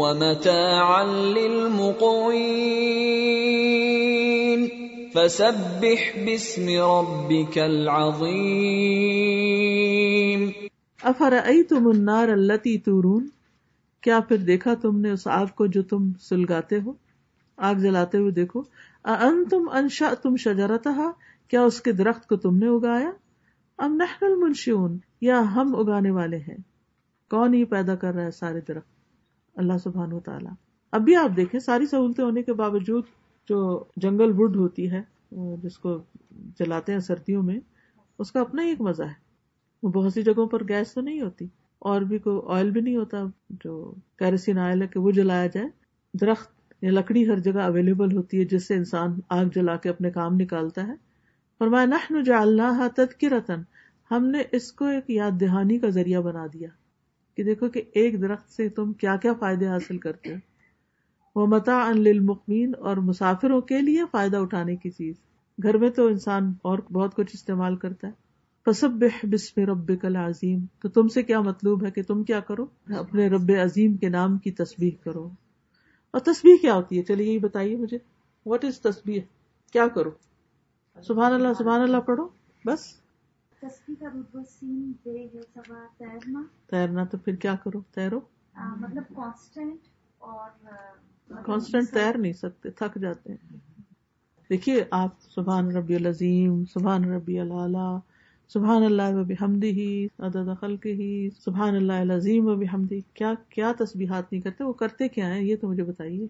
ومتاعا للمقوين. فسبح باسم ربك العظيم. افرأيتم النار التي تورون؟ کیا پھر دیکھا تم نے اس آگ کو جو تم سلگاتے ہو؟ آگ جلاتے ہوئے دیکھو انتم انشا تم شجرتها؟ کیا اس کے درخت کو تم نے اگایا؟ ام نحن المنشئون؟ یا ہم اگانے والے ہیں؟ کون یہ پیدا کر رہا ہے سارے درخت اللہ سبحان و تعالیٰ۔ اب بھی آپ دیکھیں، ساری سہولتیں ہونے کے باوجود جو جنگل وڈ ہوتی ہے، جس کو جلاتے ہیں سردیوں میں، اس کا اپنا ہی ایک مزہ ہے۔ وہ بہت سی جگہوں پر گیس تو نہیں ہوتی، اور بھی کوئی آئل بھی نہیں ہوتا، جو کیروسین آئل ہے کہ وہ جلایا جائے۔ درخت یا لکڑی ہر جگہ اویلیبل ہوتی ہے، جس سے انسان آگ جلا کے اپنے کام نکالتا ہے۔ اور میں نہ جا اللہ رتن ہم نے اس کو ایک یاد دہانی کا ذریعہ بنا دیا کہ دیکھو کہ ایک درخت سے تم کیا کیا فائدے حاصل کرتے وہ متا ان للمقمین اور مسافروں کے لیے فائدہ اٹھانے کی چیز۔ گھر میں تو انسان اور بہت کچھ استعمال کرتا ہے۔ فسبح بسم ربک العظیم۔ تو تم سے کیا مطلوب ہے کہ تم کیا کرو؟ اپنے رب عظیم کے نام کی تسبیح کرو۔ اور تسبیح کیا ہوتی ہے؟ چلیے یہی بتائیے مجھے۔ واٹ از تسبیح؟ کیا کرو؟ سبحان اللہ سبحان اللہ پڑھو، بس۔ کا رتبہ سین دے ہے سوا تیرنا۔ تیرنا تو پھر کیا کرو؟ تیرو؟ مطلب کانسٹینٹ اور مطلب تیر نہیں سکتے تھک جاتے ہیں۔ دیکھیے آپ سبحان ربی العظیم سبحان ربی العلیٰ سبحان اللہ و بحمدہ عدد خلقہ سبحان اللہ العظیم و بحمدہ۔ کیا کیا تسبیحات نہیں کرتے؟ وہ کرتے کیا ہیں؟ یہ تو مجھے بتائیے۔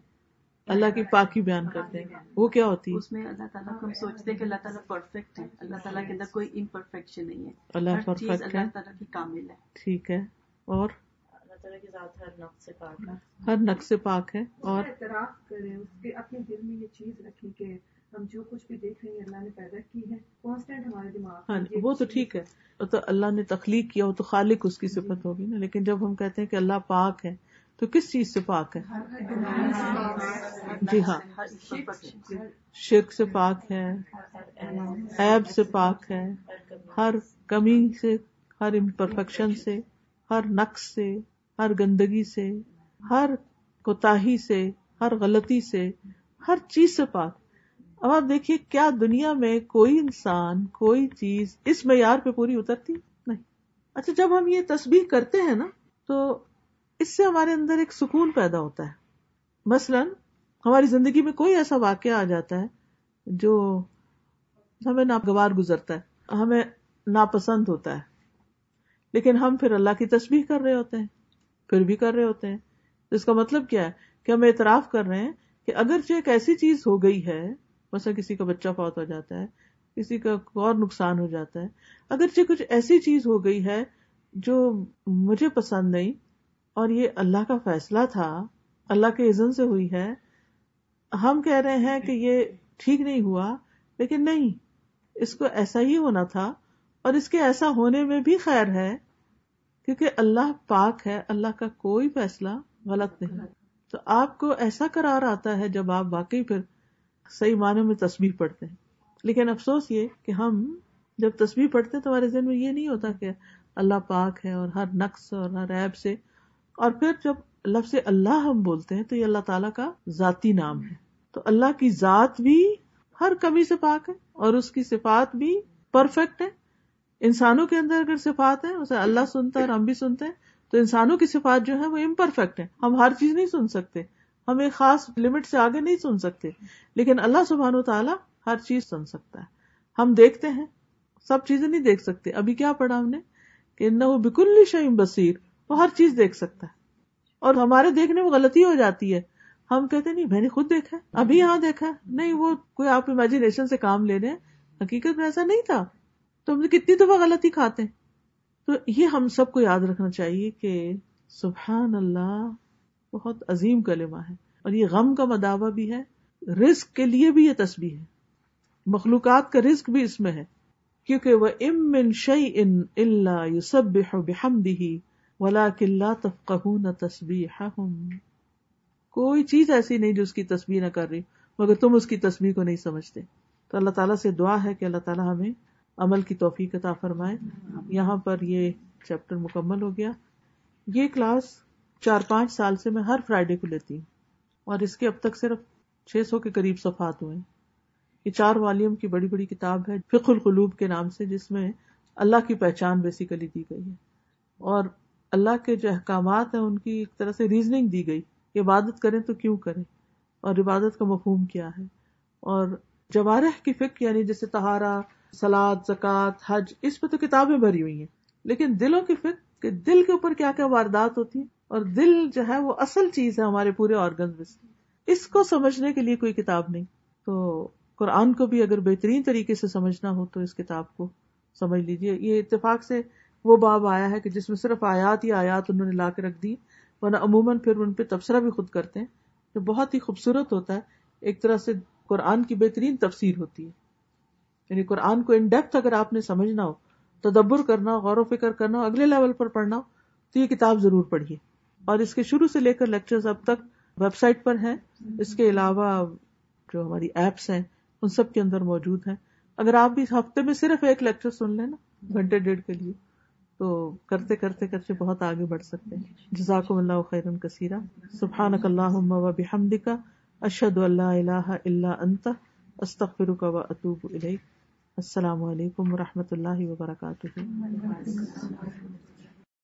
اللہ کی پاکی بیان کرتے ہیں۔ وہ کیا ہوتی ہے؟ اس میں اللہ تعالیٰ کو ہم سوچتے ہیں کہ اللہ تعالیٰ پرفیکٹ ہے۔ اللہ تعالیٰ کے اندر کوئی امپرفیکشن نہیں ہے۔ اللہ ہر چیز پرفیکٹ ہے۔ اللہ تعالیٰ کی کامل ہے۔ ٹھیک ہے۔ اور؟ اللہ تعالیٰ کی ذات ہر نقص سے پاک ہے۔ ہر نقص سے پاک ہے۔ اور؟ اعتراف کریں اس کے اپنے دل میں یہ چیز رکھیں کہ ہم جو کچھ بھی دیکھ رہے ہیں اللہ نے پیدا کی ہے۔ کانسٹینٹ ہمارے دماغ ہاں وہ تو ٹھیک ہے۔ وہ تو اللہ نے تخلیق کیا وہ تو خالق اس کی صفت ہوگی نا۔ لیکن جب ہم کہتے ہیں کہ اللہ پاک ہے تو کس چیز سے پاک ہے؟ جی ہاں شرک سے پاک ہے عیب سے پاک ہے ہر کمی سے ہر امپرفیکشن سے ہر نقص سے ہر گندگی سے ہر کوتاہی سے ہر غلطی سے ہر چیز سے پاک۔ اب آپ دیکھیے کیا دنیا میں کوئی انسان کوئی چیز اس معیار پہ پوری اترتی نہیں؟ اچھا جب ہم یہ تسبیح کرتے ہیں نا تو اس سے ہمارے اندر ایک سکون پیدا ہوتا ہے۔ مثلاً ہماری زندگی میں کوئی ایسا واقعہ آ جاتا ہے جو ہمیں ناگوار گزرتا ہے، ہمیں ناپسند ہوتا ہے، لیکن ہم پھر اللہ کی تسبیح کر رہے ہوتے ہیں، پھر بھی کر رہے ہوتے ہیں۔ اس کا مطلب کیا ہے کہ ہم اعتراف کر رہے ہیں کہ اگرچہ ایک ایسی چیز ہو گئی ہے، مثلا کسی کا بچہ فوت ہو جاتا ہے، کسی کا اور نقصان ہو جاتا ہے، اگرچہ کچھ ایسی چیز ہو گئی ہے جو مجھے پسند نہیں اور یہ اللہ کا فیصلہ تھا، اللہ کے اذن سے ہوئی ہے۔ ہم کہہ رہے ہیں کہ یہ ٹھیک نہیں ہوا، لیکن نہیں، اس کو ایسا ہی ہونا تھا۔ اور اس کے ایسا ہونے میں بھی خیر ہے، کیونکہ اللہ پاک ہے، اللہ کا کوئی فیصلہ غلط نہیں۔ تو آپ کو ایسا قرار آتا ہے جب آپ واقعی پھر صحیح معنی میں تسبیح پڑھتے ہیں۔ لیکن افسوس یہ کہ ہم جب تسبیح پڑھتے ہیں، تو ہمارے ذہن میں یہ نہیں ہوتا کہ اللہ پاک ہے اور ہر نقص اور ہر عیب سے اور پھر جب لفظ اللہ ہم بولتے ہیں تو یہ اللہ تعالیٰ کا ذاتی نام ہے۔ تو اللہ کی ذات بھی ہر کمی سے پاک ہے اور اس کی صفات بھی پرفیکٹ ہے انسانوں کے اندر اگر صفات ہیں، اسے اللہ سنتا ہے اور ہم بھی سنتے ہیں، تو انسانوں کی صفات جو ہے وہ امپرفیکٹ ہے ہم ہر چیز نہیں سن سکتے۔ ہم ایک خاص لمٹ سے آگے نہیں سن سکتے۔ لیکن اللہ سبحان و تعالیٰ ہر چیز سن سکتا ہے۔ ہم دیکھتے ہیں، سب چیزیں نہیں دیکھ سکتے۔ ابھی کیا پڑھا ہم نے؟ کہ نہ وہ بکل شعیم بصیر۔ وہ ہر چیز دیکھ سکتا ہے۔ اور ہمارے دیکھنے میں غلطی ہو جاتی ہے۔ ہم کہتے نہیں، میں نے خود دیکھا ہے۔ ابھی یہاں دیکھا ہے۔ نہیں، وہ کوئی آپ امیجنیشن سے کام لے رہے ہیں۔ حقیقت میں ایسا نہیں تھا۔ تو ہم کتنی دفعہ غلطی کھاتے ہیں۔ تو یہ ہم سب کو یاد رکھنا چاہیے کہ سبحان اللہ، بہت عظیم کلمہ ہے۔ اور یہ غم کا مداوع بھی ہے۔ رزق کے لیے بھی یہ تسبیح ہے۔ مخلوقات کا رزق بھی اس میں ہے۔ کیونکہ وہ ام من شعی ان اللہ یوسب بحمدہ ولا کلّا تفقہ نہ تصبیح کوئی چیز ایسی نہیں جو اس کی تصویر نہ کر رہی، مگر تم اس کی تصویر کو نہیں سمجھتے۔ تو اللہ تعالیٰ سے دعا ہے کہ اللہ تعالیٰ ہمیں عمل کی توفیق عطا فرمائے۔ یہاں پر یہ چیپٹر مکمل ہو گیا۔ یہ کلاس چار پانچ سال سے میں ہر فرائیڈے کو لیتی ہوں۔ اور اس کے اب تک صرف چھ سو کے قریب صفحات ہوئے یہ چار والیوم کی بڑی بڑی کتاب ہے فق القلوب کے نام سے، جس میں اللہ کی پہچان بیسیکلی دی گئی ہے۔ اور اللہ کے جو احکامات ہیں، ان کی ایک طرح سے ریزننگ دی گئی عبادت کریں تو کیوں کریں؟ اور عبادت کا مفہوم کیا ہے؟ اور جوارح کی فکر یعنی جیسے تہارا سلاد زکوٰۃ، حج، اس پہ تو کتابیں بھری ہوئی ہیں۔ لیکن دلوں کی فکر کہ دل کے اوپر کیا کیا واردات ہوتی ہیں اور دل جو ہے وہ اصل چیز ہے ہمارے پورے آرگن میں سے۔ اس کو سمجھنے کے لیے کوئی کتاب نہیں۔ تو قرآن کو بھی اگر بہترین طریقے سے سمجھنا ہو تو اس کتاب کو سمجھ لیجیے یہ اتفاق سے وہ باب آیا ہے کہ جس میں صرف آیات ہی آیات انہوں نے لا کے رکھ دی، ورنہ عموماً پھر ان پہ تبصرہ بھی خود کرتے ہیں، جو بہت ہی خوبصورت ہوتا ہے، ایک طرح سے قرآن کی بہترین تفسیر ہوتی ہے۔ یعنی قرآن کو ان ڈیپتھ اگر آپ نے سمجھنا ہو، تدبر کرنا ہو، غور و فکر کرنا ہو، اگلے لیول پر پڑھنا ہو، تو یہ کتاب ضرور پڑھیے۔ اور اس کے شروع سے لے کر لیکچر اب تک ویب سائٹ پر ہیں۔ اس کے علاوہ جو ہماری ایپس ہیں، ان سب کے اندر موجود ہیں۔ اگر آپ بھی ہفتے میں صرف ایک لیکچر سن لیں نا، گھنٹے ڈیڑھ کے لیے تو کرتے کرتے کرتے بہت آگے بڑھ سکتے ہیں۔ جزاکم اللہ خیرن کثیرہ سبحانک اللہم و بحمدک، اشہد اللہ الہ الا انت، استغفرک و اتوب الیک۔ السلام علیکم و رحمۃ اللہ وبرکاتہ۔